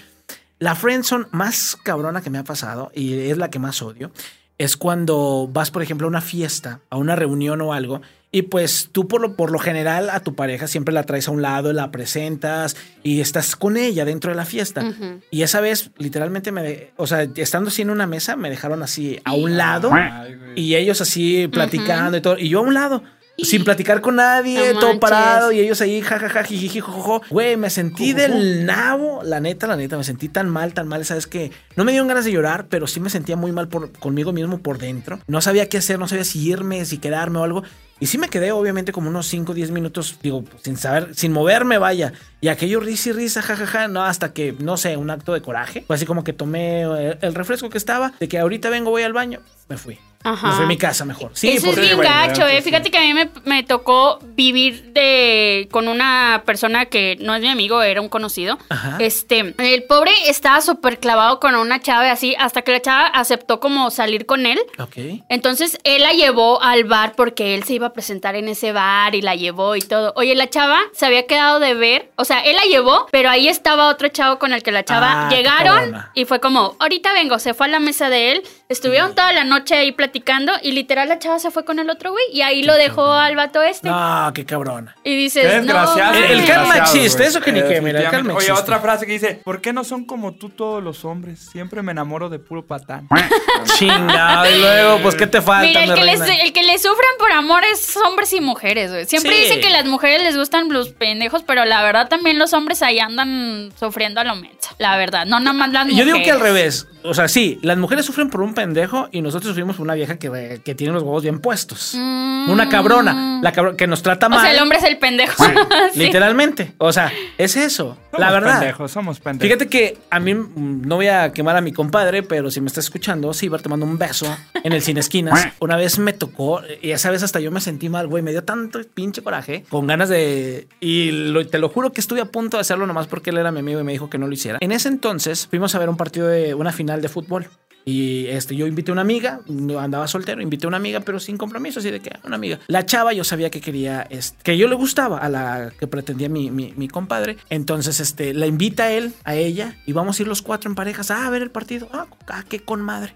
La friendzone más cabrona que me ha pasado y es la que más odio es cuando vas, por ejemplo, a una fiesta, a una reunión o algo. Y pues tú por lo, por lo general a tu pareja siempre la traes a un lado, la presentas y estás con ella dentro de la fiesta. Y esa vez literalmente me, de- o sea, estando así en una mesa, me dejaron así a un lado Ay, y ellos así platicando y todo. Y yo a un lado. Sin platicar con nadie, No todo parado, y ellos ahí, jajaja, jojojo. Güey, me sentí del nabo, la neta, la neta, me sentí tan mal, tan mal, ¿sabes qué? No me dieron ganas de llorar, pero sí me sentía muy mal por, conmigo mismo por dentro. No sabía qué hacer, no sabía si irme, si quedarme o algo. Y sí me quedé, obviamente, como unos 5 o 10 minutos, digo, sin saber, sin moverme, vaya. Y aquello risa y risa, jajaja, no, hasta que, no sé, un acto de coraje. Fue así como que tomé el, el refresco que estaba, de que ahorita vengo, voy al baño, me fui. Ajá. Me fui a mi casa mejor. Sí, Eso es bien gacho, eh. Fíjate que a mí me, me tocó vivir de con una persona que no es mi amigo, era un conocido. Ajá. Este, el pobre estaba súper clavado con una chava y así, hasta que la chava aceptó como salir con él. Ok. Entonces él la llevó al bar porque él se iba a presentar en ese bar y la llevó y todo. Oye, la chava se había quedado de ver, o sea, él la llevó, pero ahí estaba otro chavo con el que la chava Ah, llegaron y fue como, ahorita vengo, se fue a la mesa de él, Estuvieron toda la noche ahí platicando y literal la chava se fue con el otro güey y ahí lo dejó al vato este. No, qué cabrona. Y dices, Qué no, desgraciado. El- el karma Desgraciado, existe, eso que ni qué, mira, el karma Oye, otra frase que dice, ¿por qué no son como tú todos los hombres? Siempre me enamoro de puro patán. Chingado. Y luego, pues, ¿qué te falta, Mira, el que, les, el que le sufren por amor es hombres y mujeres, güey. Siempre Sí. dicen que las mujeres les gustan los pendejos, pero la verdad también los hombres ahí andan sufriendo a lo menso. La verdad, no nada más las Yo mujeres. digo que al revés. O sea, sí, las mujeres sufren por un pendejo y nosotros por una vieja que, que tiene los huevos bien puestos. Una cabrona. La cabro- que nos trata Mm. O mal. sea, el hombre es el pendejo. Sí. Literalmente. O sea, es eso. Somos la verdad. pendejos, somos pendejos. Fíjate que a mí mm, no voy a quemar a mi compadre, pero si me está escuchando, sí, te mando un beso en el cine esquinas. Una vez me tocó, y esa vez hasta yo me sentí mal, güey, me dio tanto pinche coraje, con ganas de... Y lo- te lo juro que estuve a punto de hacerlo nomás porque él era mi amigo y me dijo que no lo hiciera. En ese entonces fuimos a ver un partido de una final de fútbol. Y este, yo invité a una amiga, andaba soltero, invité a una amiga, pero sin compromiso, así de que una amiga. La chava yo sabía que quería, este, que yo le gustaba a la que pretendía mi, mi, mi compadre. Entonces, este, la invita a él, a ella, y vamos a ir los cuatro en parejas a ver el partido. Ah, ah, qué con madre.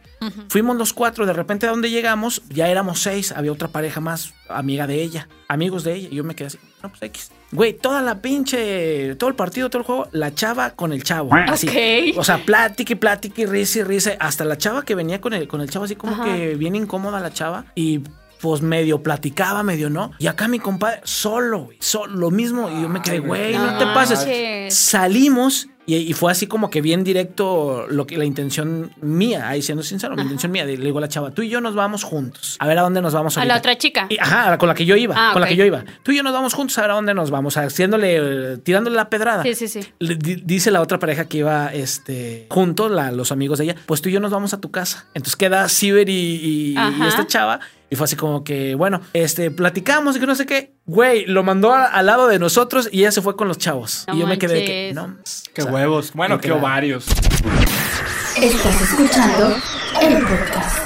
Fuimos los cuatro, de repente a donde llegamos, ya éramos seis, había otra pareja más, amiga de ella, amigos de ella, y yo me quedé así, no, pues X. Güey, toda la pinche, todo el partido, todo el juego, la chava con el chavo. Así. Ok. O sea, plática y plática y risa y risa. Hasta la chava que venía con el, con el chavo, así como Ajá. que bien incómoda la chava. Y pues medio platicaba, medio no. Y acá mi compadre, solo, güey, solo, lo mismo. Y yo me quedé, güey, no te no pases. manches. Salimos y, y fue así como que bien directo lo que la intención mía, ahí siendo sincero, mi intención mía. Le digo a la chava, tú y yo nos vamos juntos. A ver a dónde nos vamos A la otra chica. Y- ajá, con la que yo iba, Ah, con la que yo iba. Tú y yo nos vamos juntos a ver a dónde nos vamos, haciéndole, eh, tirándole la pedrada. Sí, sí, sí. Le dice la otra pareja que iba este, juntos, la- los amigos de ella, pues tú y yo nos vamos a tu casa. Entonces queda Ciber y, y- y Ajá. esta chava. Y fue así como que, bueno, este, platicamos y que no sé qué. Güey, lo mandó a- al lado de nosotros y ella se fue con los chavos. No y yo me quedé de que, no. Qué o sea, huevos. Bueno, qué ovarios. Estás escuchando el podcast.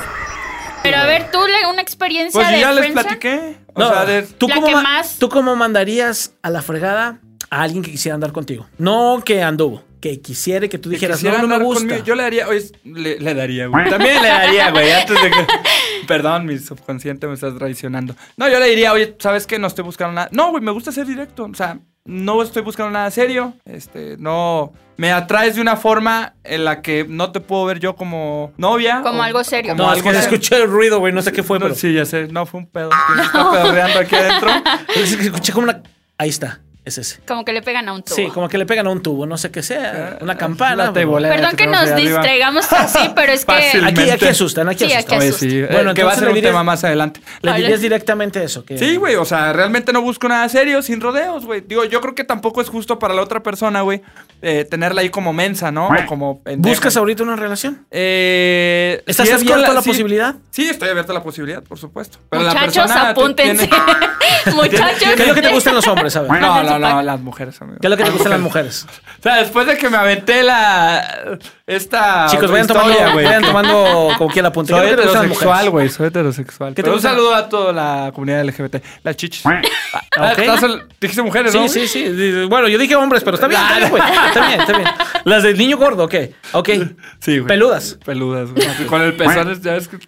Pero a ver, tú le- una experiencia Pues yo de ya les platiqué. O No, sea, de- ¿tú, La cómo que más- ¿Tú cómo mandarías a la fregada a alguien que quisiera andar contigo? No que anduvo, que quisiera que tú dijeras, no, no me gusta. conmigo, Yo le daría, oye, le, le daría, güey. También le daría, güey, antes de que... Perdón, mi subconsciente me estás traicionando. No, yo le diría, oye, ¿sabes qué? No estoy buscando nada. No, güey, me gusta ser directo. O sea, no estoy buscando nada serio. Este, no... Me atraes de una forma en la que no te puedo ver yo como novia. Como o algo serio. no, es que escuché el ruido, güey, no sé qué fue, No, pero... Sí, ya sé. No, fue un pedo. que está pedorreando aquí adentro. Es que escuché como una... Ahí está, es ese. Como que le pegan a un tubo. Sí, como que le pegan a un tubo, no sé qué sea, una campana. Tebolera Perdón que nos distraigamos así, pero es que... Aquí, aquí asustan, aquí Sí, asustan. aquí Oye, asusta. sí. Bueno, eh, que va a ser un dirías- tema más adelante. Le Vale. dirías directamente eso. Que... Sí, güey, o sea, realmente no busco nada serio, sin rodeos, güey. Digo, yo creo que tampoco es justo para la otra persona, güey, eh, tenerla ahí como mensa, ¿no? O como pendeja. ¿Buscas ahorita una relación? Eh, ¿Estás si es abierto a la sí- posibilidad? Sí, estoy abierto a la posibilidad, por supuesto. Pero la Muchachos, apúntense. tiene- Muchachos. ¿Qué es lo que te gustan los hombres? A ver. No, no, no, las mujeres, amigo. ¿Qué es lo que te gustan las mujeres? O sea, después de que me aventé la... Esta Chicos, vayan historia, tomando, güey, vayan tomando como. Soy ¿Qué es que te gustan las heterosexual, güey, soy heterosexual. ¿Qué te Pero un saludo a toda la comunidad LGBT. Las chichis. Ah, Ok. estás el- Dijiste mujeres, ¿no? Sí, sí, sí. Bueno, yo dije hombres, pero está bien, está bien, güey. Está bien, está bien. Las del niño gordo, ¿ok? Ok. Sí, güey. Peludas. Peludas, güey. Con el pezón, es- ya ves que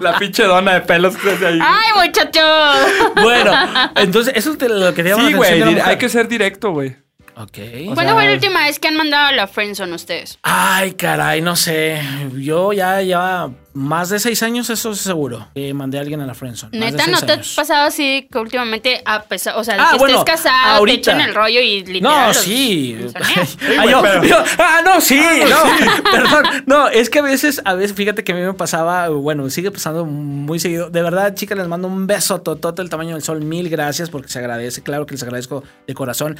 la pinche dona de pelos que hace ahí. Ay, muchachos. Bueno, entonces, eso es lo que te llama sí, la güey, mujer. hay que ser directo, güey. Ok. ¿Cuándo fue la última vez que han mandado a la friendzone ustedes? Ay, caray, no sé. Yo ya lleva más de seis años, eso es seguro. Que mandé a alguien a la friendzone. Más de Neta, seis ¿no te ha años. pasado así que últimamente, a pesar, o sea, Ah, que bueno, estés casado, ahorita. te echan el rollo y literal No, los sí. friendzonean? Ah, yo- yo- ah, no, sí, no. Perdón. No, es que a veces, a veces, fíjate que a mí me pasaba, bueno, sigue pasando muy seguido. De verdad, chicas, les mando un beso totote el tamaño del sol. Mil gracias porque se agradece. Claro que les agradezco de corazón.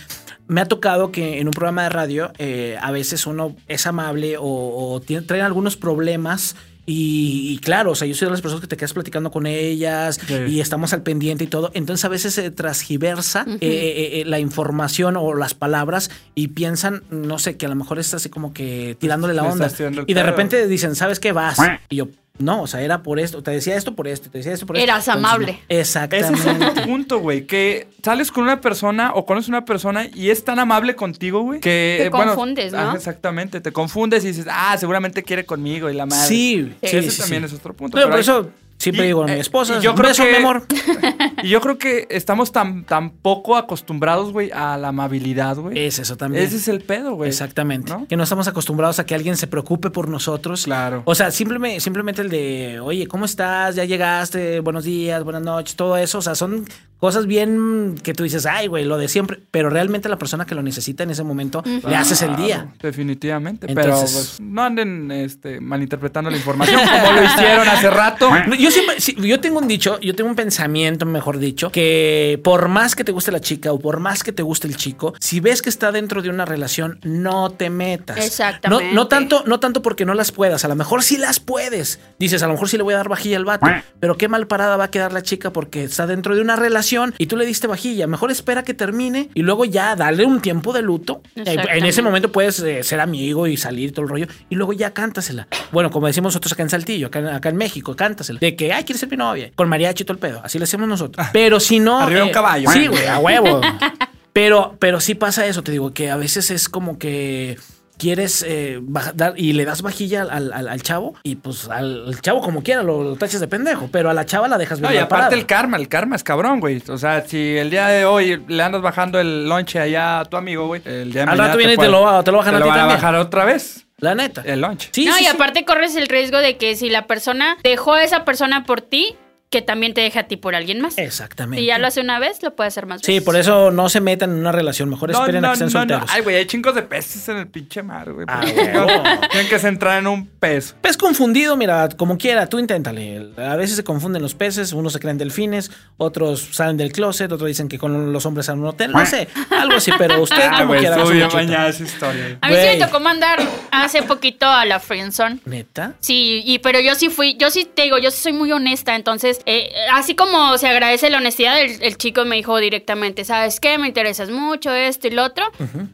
Me ha tocado que en un programa de radio, eh, a veces uno es amable o, o tiene, traen algunos problemas. Y, y claro, o sea, yo soy de las personas que te quedas platicando con ellas y estamos al pendiente y todo. Entonces a veces se transgiversa eh, eh, eh, la información o las palabras y piensan, no sé, que a lo mejor está así como que tirándole la onda. Y de repente dicen, ¿sabes qué vas? Y yo, No, o sea, era por esto, te decía esto por esto, te decía esto por esto. Eras Entonces, amable. Exactamente. Ese es otro punto, güey. Que sales con una persona o conoces una persona y es tan amable contigo, güey. Que. Te eh, bueno, confundes, ¿no? exactamente. Te confundes y dices, ah, seguramente quiere conmigo y la madre. Sí, Sí, sí, ese sí, también sí. es otro punto. No, pero por hay- eso siempre y, digo a mi eh, esposa, yo un creo beso, que- mi amor. Y yo creo que estamos tan, tan poco acostumbrados, güey, a la amabilidad, güey. Es eso también. Ese es el pedo, güey. Exactamente. ¿No? Que no estamos acostumbrados a que alguien se preocupe por nosotros. Claro. O sea, simplemente, simplemente el de, oye, ¿cómo estás? ¿Ya llegaste? Buenos días, buenas noches, todo eso. O sea, son cosas bien que tú dices, ay, güey, lo de siempre. Pero realmente la persona que lo necesita en ese momento le haces el día. Claro, definitivamente. Entonces- pero pues, no anden este, malinterpretando la información como lo hicieron hace rato. No, Yo siempre, yo tengo un dicho, yo tengo un pensamiento, mejor dicho, que por más que te guste la chica o por más que te guste el chico, si ves que está dentro de una relación, no te metas. Exactamente. No, no tanto, no tanto porque no las puedas, a lo mejor sí las puedes. Dices, a lo mejor sí le voy a dar vajilla al vato, pero qué mal parada va a quedar la chica porque está dentro de una relación y tú le diste vajilla. Mejor espera que termine y luego ya dale un tiempo de luto. Eh, En ese momento puedes eh, ser amigo y salir todo el rollo y luego ya cántasela. Bueno, como decimos nosotros acá en Saltillo, acá, en- acá en México, cántasela. De que, ay, quieres ser mi novia. Con mariachi y todo el pedo. Así le hacemos nosotros. Pero si no. Arriba un caballo. Sí, güey, a huevo. Pero, pero sí pasa eso, te digo, que a veces es como que quieres eh, baja- dar y le das vajilla al, al- al chavo y pues al, al chavo como quiera lo, lo tachas de pendejo, pero a la chava la dejas bien No, y aparte parada. el karma, el karma es cabrón, güey. O sea, si el día de hoy le andas bajando el lonche allá a tu amigo, güey, el día de Al rato viene y te lo- te lo bajan a te ti van a también. bajar otra vez La neta. el lonche. Sí, no, sí, y sí. aparte corres el riesgo de que si la persona dejó a esa persona por ti, que también te deje a ti por alguien más. Exactamente. Si ya lo hace una vez, lo puede hacer más Sí, veces. por eso no se metan en una relación. Mejor esperen a que estén solteros. Ay, güey, hay chingos de peces en el pinche mar, güey. Ah. Tienen que centrar en un pez. Pez confundido, mira, como quiera, tú inténtale. A veces se confunden los peces, unos se creen delfines, otros salen del closet, otros dicen que con los hombres a un hotel, no sé, algo así, pero usted Ah, como güey, quiera. bien esa historia. A mí sí me tocó mandar hace poquito a la friendzone. ¿Neta? Sí, y pero yo sí fui, yo sí te digo, yo sí soy muy honesta, entonces, eh, así como se agradece la honestidad, el, el chico me dijo directamente, ¿sabes qué? Me interesas mucho esto y lo otro,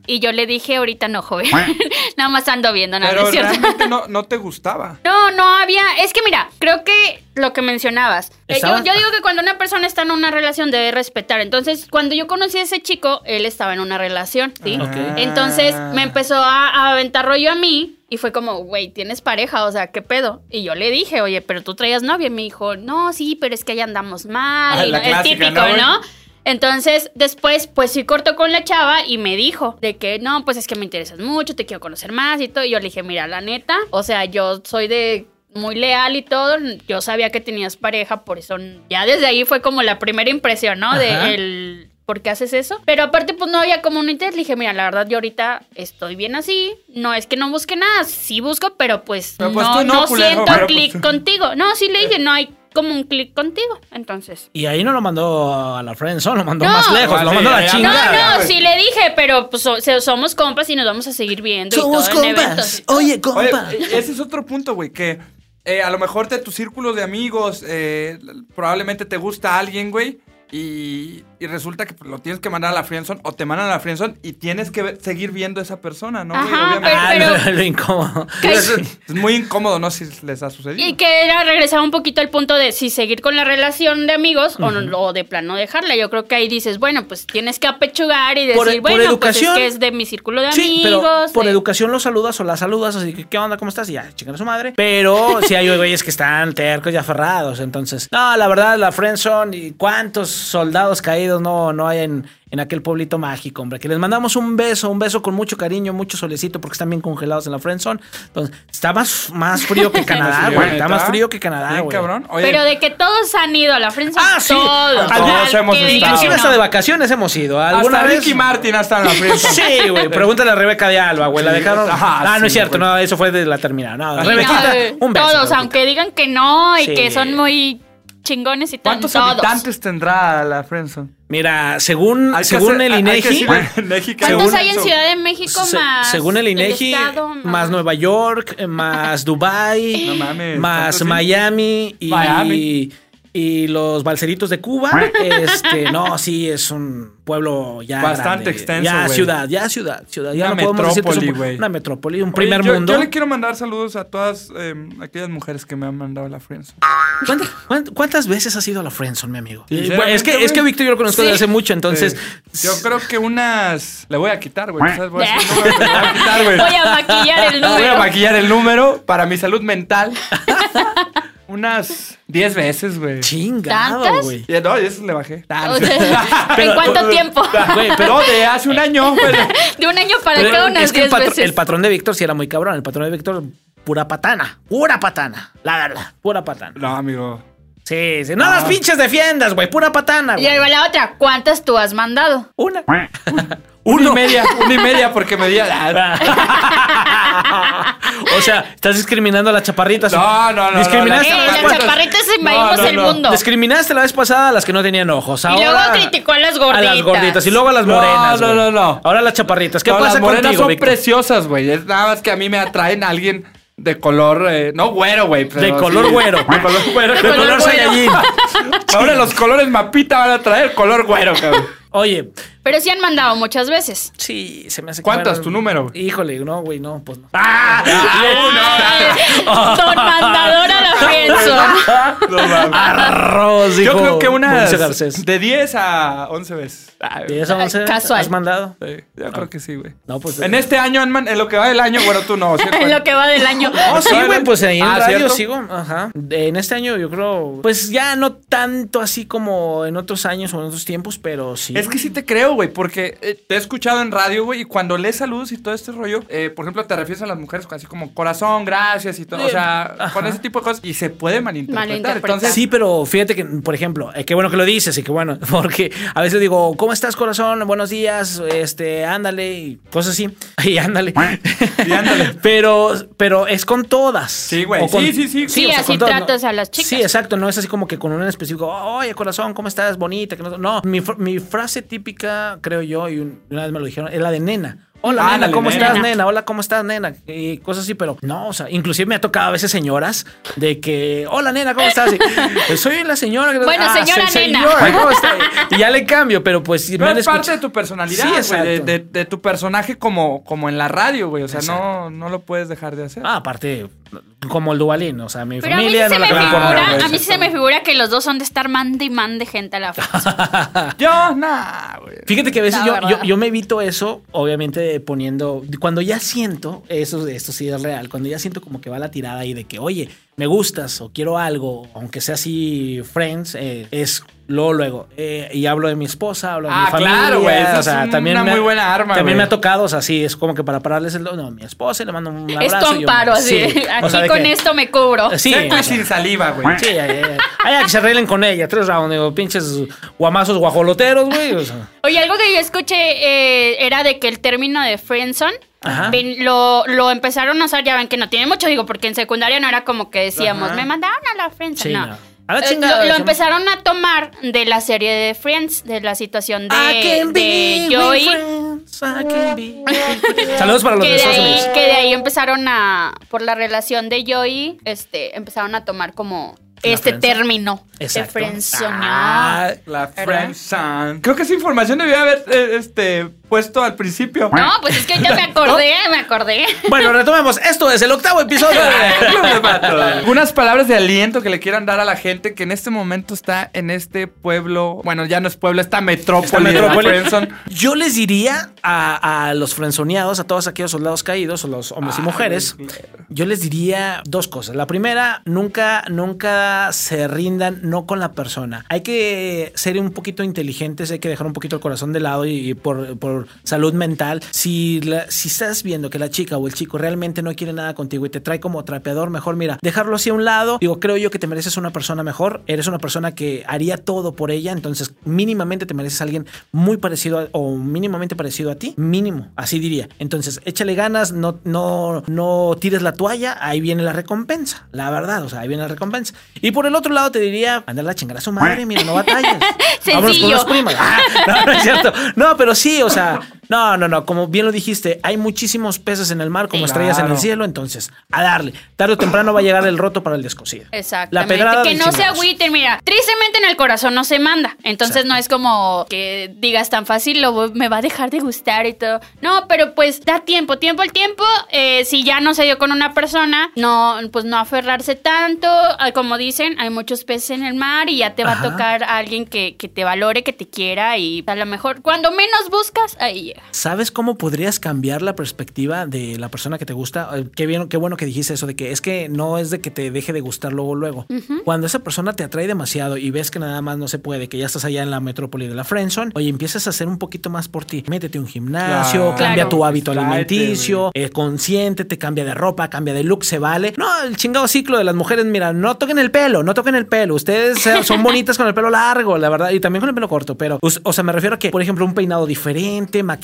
y yo le dije, ahorita no, joven, nada más ando viendo, nada, Pero ¿no realmente no, no te gustaba. No, no había. Es que mira, creo que lo que mencionabas. eh, yo, yo digo que cuando una persona está en una relación debe respetar. Entonces, cuando yo conocí a ese chico, él estaba en una relación, ¿sí? Ok. Entonces me empezó a, a aventar rollo a mí. Y fue como, güey, tienes pareja, o sea, ¿qué pedo? Y yo le dije, oye, pero tú traías novia. Y me dijo, no, sí, pero es que ya andamos mal. Ah, y no- es típico, ¿no? ¿no? Entonces, después, pues sí cortó con la chava y me dijo de que no, pues es que me interesas mucho, te quiero conocer más y todo. Y yo le dije, mira, la neta, o sea, yo soy de muy leal y todo. Yo sabía que tenías pareja, por eso ya desde ahí fue como la primera impresión, ¿no? Ajá. De el. ¿Por qué haces eso? Pero aparte, pues no había como un interés. Le dije, mira, la verdad, yo ahorita estoy bien así. No es que no busque nada. Sí busco, pero pues, Pero, pues, no, tú no, no culero. siento Pero, clic pues- contigo. No, sí le dije, no hay como un clic contigo. Entonces. Y ahí no lo mandó a la friendzone, lo mandó No. más lejos, Ah, lo mandó a la chingada. No, no, sí le dije, pero pues so- somos compas y nos vamos a seguir viendo. Somos y todo en compas. eventos y todo. Oye, compa. eh, ese es otro punto, güey, que eh, a lo mejor de tu círculo de amigos eh, probablemente te gusta alguien, güey, y, y resulta que lo tienes que mandar a la friendzone o te mandan a la friendzone y tienes que ver- seguir viendo a esa persona, ¿no? Ajá, Obviamente. Ah, pero- lo, lo incómodo. Es, es muy incómodo, ¿no? Si les ha sucedido. Y que era regresar un poquito al punto de si seguir con la relación de amigos o, no- o de plano dejarla. Yo creo que ahí dices, bueno, pues tienes que apechugar y decir, Por- por bueno, educación. pues es que es de mi círculo de Sí, amigos. pero por educación lo saludas o la saludas, así que, ¿qué onda? ¿Cómo estás? Y ya, chingan a su madre. Pero si hay güeyes que están tercos y aferrados, entonces, no, la verdad, la friendzone y cuántos soldados caídos no, no hay en, en aquel pueblito mágico, hombre. Que les mandamos un beso, un beso con mucho cariño, mucho solecito, porque están bien congelados en la friendzone. Entonces, está más, más frío que Canadá, güey. Está más frío que Canadá, güey. cabrón. Oye, Pero de que todos han ido a la friendzone, Ah, sí. todos. Todos Al hemos que estado. Inclusive hasta de vacaciones hemos ido. ¿Alguna hasta vez? Ricky Martin hasta en la friendzone. Sí, güey. Pregúntale a Rebeca de Alba, güey. La dejaron. ajá, ah, no sí, es cierto, güey. no, eso fue de la terminal. No, Rebequita, no, eh, un beso. Todos, Rebequita. aunque digan que no y Sí. que son muy chingones y. ¿Cuántos todos. habitantes tendrá la friendzone? Mira, según, según hacer- el INEGI. que ¿Cuántos según hay en Ciudad de México se- más? según el INEGI, estado, más Nueva York, más Dubai, No mames, más ¿tanto sí? Miami y, Miami. y los balseritos de Cuba. Este, no, sí, es un pueblo ya. Bastante grande. extenso, Ya ciudad, ya ciudad, ciudad. Ya Una un- metrópoli, güey. una metrópoli, un Oye, primer yo, mundo. Yo le quiero mandar saludos a todas eh, aquellas mujeres que me han mandado a la Friends. ¿Cuántas, cuánt- cuántas veces has ido a la Friendzone, mi amigo? Sinceramente, es que, es que Víctor yo lo conozco desde hace mucho, entonces. Yo creo que unas. Le voy a quitar, güey. Voy a, número, voy quitar, güey. Voy a maquillar el Voy a número. maquillar el número para mi salud mental. unas 10 veces, güey. Chingado, ¿Tantas? güey. Ya, No, eso le bajé. Ah, O sea, ¿En cuánto tiempo? Güey, pero, de hace un año, güey. De un año para pero acá unas es que el, 10 patro- veces. el patrón de Víctor sí era muy cabrón. El patrón de Víctor, pura patana. Pura patana. La verdad, pura patana. No, amigo. Sí, sí. No las pinches defiendas, güey. Pura patana, Y güey. ahí va la otra. ¿Cuántas tú has mandado? Una. Una y media, una y media porque me di a... o sea, estás discriminando a las chaparritas. No, no, no, Discriminaste no, Eh, a las chaparritas invadimos No, no, el no. mundo. Discriminaste la vez pasada a las que no tenían ojos. Y luego criticó a las A gorditas. las gorditas y luego a las No, morenas. no, güey. no, no. Ahora las chaparritas. ¿Qué No, pasa las morenas contigo, son preciosas, güey. Es nada más que a mí me atraen a alguien de color, eh, no güero, güey. De color sí. güero. De color güero. De color color. Ahora los colores mapita van a traer color güero, cabrón. Oye, Pero sí han mandado muchas veces. sí, se me hace ¿Cuántas? ¿Tu número? Híjole, no, güey, no, pues no. ¡Ah! Don mandador a Arroz, Yo dijo creo que unas Garcés. de 10 a 11 veces. Ah, ¿De eso a once Casual. has mandado? sí, yo creo que sí, güey. No, pues. En este año, man- en lo que va del año, bueno, tú no. ¿sí? En lo que va del año. Sí, güey, pues ahí en Ah, radio ¿cierto? sigo. Ajá. En este año yo creo, pues ya no tanto así como en otros años o en otros tiempos, pero sí. Es que sí te creo, güey, porque eh, te he escuchado en radio, güey, y cuando lees saludos y todo este rollo, eh, por ejemplo, te refieres a las mujeres así como corazón, gracias y todo, o sea, Ajá. con ese tipo de cosas, y se puede malinterpretar. Malinterpretar. Entonces, Sí, pero fíjate que, por ejemplo, eh, qué bueno que lo dices y qué bueno, porque a veces digo, ¿cómo estás, corazón? Buenos días, este, ándale, y cosas así. Y ándale. Y ándale. pero, pero es con todas. Sí, güey. Con- Sí, sí, sí. Sí, o sea, así todas, tratas a las chicas. Sí, exacto. No es así como que con un en específico, oye, corazón, ¿cómo estás? Bonita. que no, no, mi, fr- mi frase típica, creo yo, y un- una vez me lo dijeron, es la de nena. Hola, nena, ¿cómo nena. estás, nena? Hola, ¿cómo estás, nena? Y cosas así, pero no, o sea, inclusive me ha tocado a veces señoras de que, hola, nena, ¿cómo estás? Y, "Pues soy la señora. que- Bueno, señora, se- nena. señora, ¿cómo está? Y ya le cambio, pero pues pero es parte de tu personalidad, Sí, güey, de, de- de tu personaje como, como en la radio, güey, o sea, Exacto. no, no lo puedes dejar de hacer. Ah, aparte, como el Dubalín, o sea, mi Pero a mí, sí familia se no me la conozco. figura, güey, a mí sí se me figura que los dos son de estar mande y mande gente a la friendzone. Yo, nah, güey. Fíjate que a veces yo, yo me evito eso, obviamente poniendo. Cuando ya siento, eso, esto sí es real, cuando ya siento como que va la tirada ahí de que, oye, me gustas o quiero algo, aunque sea así, friends, eh, es luego, luego. Eh, y hablo de mi esposa, hablo de Ah, mi familia. claro, güey, esa o es sea, una también me ha- muy buena arma, También me ha tocado, o sea, sí, es como que para pararles el. No, mi esposa y le mando un abrazo. Es tu y yo- amparo, así. sí, Aquí o sea, de con que- esto me cubro. Sí, Seco y sea, sin saliva, güey. Sí, que se arreglen con ella. Tres rounds, digo, pinches guamazos guajoloteros, güey. O sea. Oye, algo que yo escuché eh, era de que el término de friendzone Ajá. lo, lo empezaron a usar, ya ven que no tiene mucho, digo, porque en secundaria no era como que decíamos, Ajá. me mandaron a la friendzone. Sí, no. no. A la Eh, chingada, lo, lo empezaron a tomar de la serie de Friends, de la situación de, I can be de with Joey. friends, I can be with- Saludos para los Que de Estados ahí, Unidos. que de ahí empezaron a, por la relación de Joey, este, empezaron a tomar como este término Exacto. de friendzone. Ah, la friendzone. Creo que esa información debía haber eh, este, puesto al principio. No, pues es que ya me acordé, me acordé. Bueno, retomemos. Esto es el octavo episodio de Club de Patos. Algunas palabras de aliento que le quieran dar a la gente que en este momento está en este pueblo. Bueno, ya no es pueblo, esta metrópoli. Esta. Yo les diría a, a los frenzoneados, a todos aquellos soldados caídos, o los hombres y Ah, mujeres, yo les diría dos cosas. La primera, nunca, nunca se rindan, no con la persona. Hay que ser un poquito inteligentes, hay que dejar un poquito el corazón de lado y, y por, por salud mental. Si, la- si estás viendo que la chica o el chico realmente no quiere nada contigo y te trae como trapeador, mejor mira, dejarlo así a un lado. Digo, creo yo que te mereces una persona mejor. Eres una persona que haría todo por ella, entonces mínimamente te mereces a alguien muy parecido a- o mínimamente parecido a ti. Mínimo, así diría. Entonces, échale ganas, no, no, no tires la toalla, ahí viene la recompensa. La verdad, o sea, ahí viene la recompensa. Y por el otro lado te diría, andar a chingar a su madre, mira, no batalles. Vámonos con unas primas. Ah, no, no es cierto. No, pero sí, o sea, sea, No, no, no. Como bien lo dijiste, hay muchísimos peces en el mar como estrellas en el cielo. Entonces, a darle. Tarde o temprano va a llegar el roto para el descosido. Exactamente. La pedrada que del no se agüiten, mira. Tristemente en el corazón no se manda. Entonces Exacto. no es como que digas tan fácil, lo, me va a dejar de gustar y todo. No, pero pues da tiempo, tiempo al tiempo. Eh, si ya no se dio con una persona, no, pues no aferrarse tanto. Ah, Como dicen, hay muchos peces en el mar y ya te va Ajá. a tocar a alguien que, que te valore, que te quiera y a lo mejor cuando menos buscas, ahí llega. ¿Sabes cómo podrías cambiar la perspectiva de la persona que te gusta? Eh, Qué bien, qué bueno que dijiste eso de que es que no es de que te deje de gustar luego, luego. Cuando esa persona te atrae demasiado y ves que nada más no se puede, que ya estás allá en la metrópoli de la friendzone, oye, empiezas a hacer un poquito más por ti. Métete a un gimnasio, Claro. cambia Claro. tu hábito alimenticio, eh, consiéntete, cambia de ropa, cambia de look, se vale. No, el chingado ciclo de las mujeres, mira, no toquen el pelo, no toquen el pelo. Ustedes son bonitas con el pelo largo, la verdad, y también con el pelo corto, pero, o sea, me refiero a que, por ejemplo, un peinado diferente, maquillaje,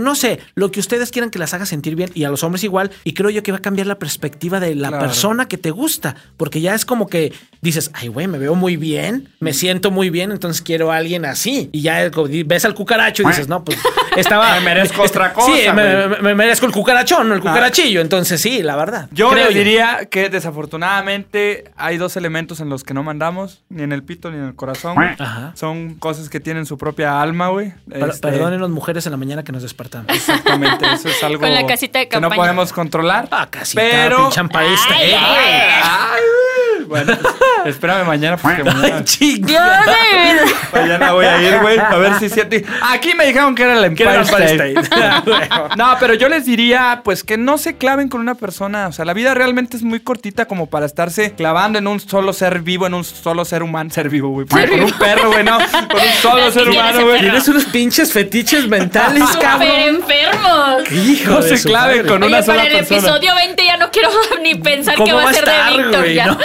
no sé, lo que ustedes quieran que las haga sentir bien y a los hombres igual. Y creo yo que va a cambiar la perspectiva de la Claro. persona que te gusta, porque ya es como que dices, ay, güey, me veo muy bien, me siento muy bien, entonces quiero a alguien así. Y ya di- ves al cucaracho y dices, no, pues estaba. Me merezco otra cosa, Sí, me, güey. me- me merezco el cucarachón, el cucarachillo. Entonces, sí, la verdad. Yo diría que desafortunadamente hay dos elementos en los que no mandamos, ni en el pito ni en el corazón. Ajá. Son cosas que tienen su propia alma, güey. Este, Perdónenos, mujeres, en la mañana que nos despertamos. Exactamente, eso es algo Con la casita de que no podemos controlar. Ah, casita, pero. Ay, Eh, ay. Ay, bueno, pues, espérame mañana porque mañana, Ay, chinga. mañana voy a ir, güey, a ver si siete. Aquí me dijeron que era el Que Empire, era State. State. No, pero yo les diría, pues, que no se claven con una persona. O sea, la vida realmente es muy cortita como para estarse clavando en un solo ser vivo, en un solo ser humano. Ser vivo, güey. Con un perro, güey, no. Con un solo ser que humano, tienes güey. Tienes unos pinches fetiches mentales, Súper cabrón. enfermos. Hijo No de se su claven madre. con Oye, una sola para el persona. episodio 20 ya no quiero ni pensar ¿Cómo qué va a ser estar, de Víctor ya. No.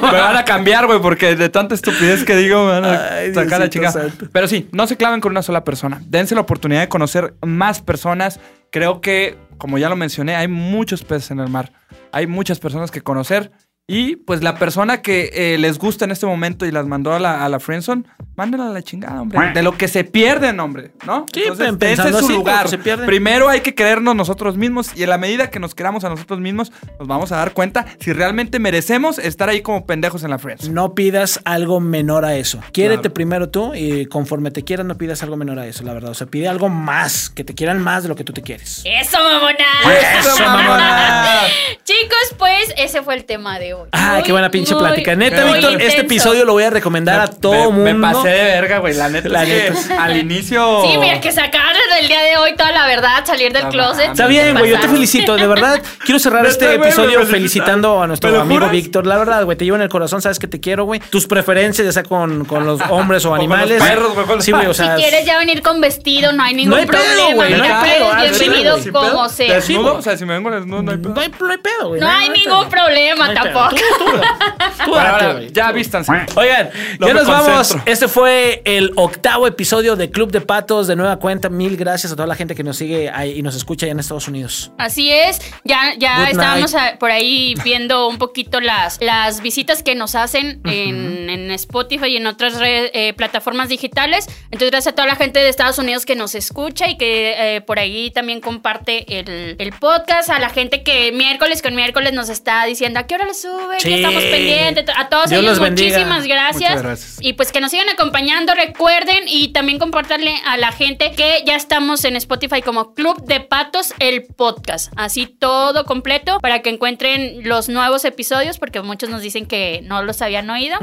Me van a cambiar, güey, porque de tanta estupidez que digo, me van a Ay, sacar la chica. santo. Pero sí, no se claven con una sola persona. Dense la oportunidad de conocer más personas. Creo que, como ya lo mencioné, hay muchos peces en el mar. Hay muchas personas que conocer. Y pues la persona que eh, les gusta en este momento y las mandó a la, a la friendzone, mándenla a la chingada, hombre. De lo que se pierden, hombre, ¿no? Sí, Entonces, dense pensando su así, lugar. lo que se pierden. Primero hay que creernos nosotros mismos y en la medida que nos queramos a nosotros mismos, nos vamos a dar cuenta si realmente merecemos estar ahí como pendejos en la friendzone. No pidas algo menor a eso. Quiérete Claro. primero tú y conforme te quieras no pidas algo menor a eso, la verdad. O sea, pide algo más, que te quieran más de lo que tú te quieres. Eso, mamona. ¡Eso, mamona! Chicos, pues ese fue el tema de hoy. Ah, Muy, qué buena pinche muy, plática. Neta, Víctor, este episodio lo voy a recomendar a todo me, mundo. Me pasé de verga, güey. La neta. La es que neta. Al inicio. Sí, mira, que sacar el día de hoy toda la verdad, salir del No closet. Está bien, güey, yo te felicito, de verdad. Quiero cerrar este episodio felicitando a nuestro ¿Me lo amigo? Víctor. La verdad, güey, te llevo en el corazón, sabes que te quiero, güey. Tus preferencias, ya sea con, con los hombres o con los animales. perros, güey, con los- Sí, güey, o sea. si quieres ya venir con vestido, no hay ningún No hay pedo, problema. güey, no hay pedo, bienvenido como sea. O sea, si me vengo desnudo, no hay pedo. No hay, pedo, güey. No hay ningún problema No. Tú, tú, tú date, ahora, ya vístanse. Oigan, No ya nos vamos. Este fue el octavo episodio de Club de Patos de nueva cuenta. Mil gracias a toda la gente que nos sigue ahí y nos escucha allá en Estados Unidos. Así es, ya, ya Good estábamos a- por ahí viendo un poquito las, las visitas que nos hacen en, en Spotify y en otras eh, plataformas digitales. Entonces, gracias a toda la gente de Estados Unidos que nos escucha y que eh, por ahí también comparte el, el podcast. A la gente que miércoles con miércoles nos está diciendo a qué hora le sube, Sí. que estamos pendientes. A todos Dios ellos, los muchísimas gracias. Muchas gracias. Y pues que nos sigan acompañando, recuerden y también compartirle a la gente que ya estamos en Spotify como Club de Patos, el podcast. Así todo completo para que encuentren los nuevos episodios, porque muchos nos dicen que no los habían oído.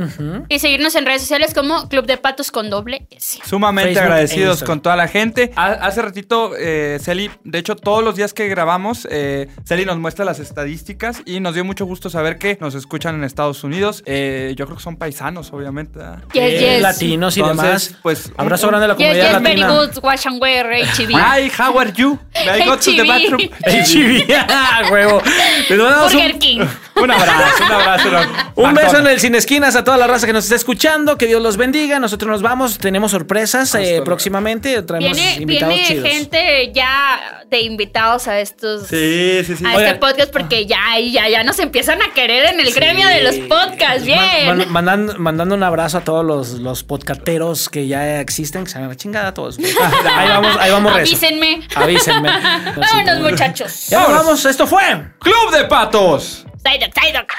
Y seguirnos en redes sociales como Club de Patos con doble S. Sumamente Facebook e agradecidos con toda la gente. Ha- hace ratito, eh, Celi, de hecho, todos los días que grabamos, eh, Celi nos muestra las estadísticas y nos dio mucho gusto saber que nos escuchan en Estados Unidos. Eh, yo creo que son paisanos, obviamente. Yes, Eh, yes. Latinos y Entonces, demás. pues, Abrazo grande a la comunidad yes, very latina. good. Wash and wear, HB. Hi, how are you? I go to the bathroom? HB, ah, huevo. Les mandamos un- Burger King. Un abrazo, un abrazo. Un beso en el Sin Esquinas a toda la raza que nos está escuchando. Que Dios los bendiga. Nosotros nos vamos. Tenemos sorpresas eh, próximamente. Traemos Viene, invitados viene chidos. gente ya de invitados a estos. Sí, sí, sí. A Oigan. este podcast porque ya, ya, ya nos empiezan a querer en el gremio de los podcasts. Bien. Man- man- mandando, mandando un abrazo a todos los, los podcateros que ya existen, que se van a la chingada a todos. ahí vamos, ahí vamos. Avísenme. Avísenme. Vámonos, muchachos. Ya nos vamos, esto fue. Club de Patos. Psyduck, Psyduck.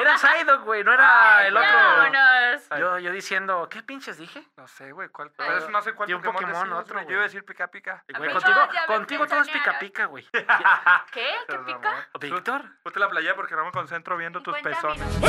Era Psyduck, güey, no era el Vámonos. Yo, yo diciendo, ¿qué pinches dije? No sé, güey, cuál. Pero eso no sé cuál Y un Pokémon, Pokémon, decimos, otro, güey. Yo iba a decir pica pica. Güey, contigo, contigo todo es pica pica, güey. ¿Qué? ¿Qué pica? Víctor. Ponte la playa porque no me concentro viendo tus 50 pezones.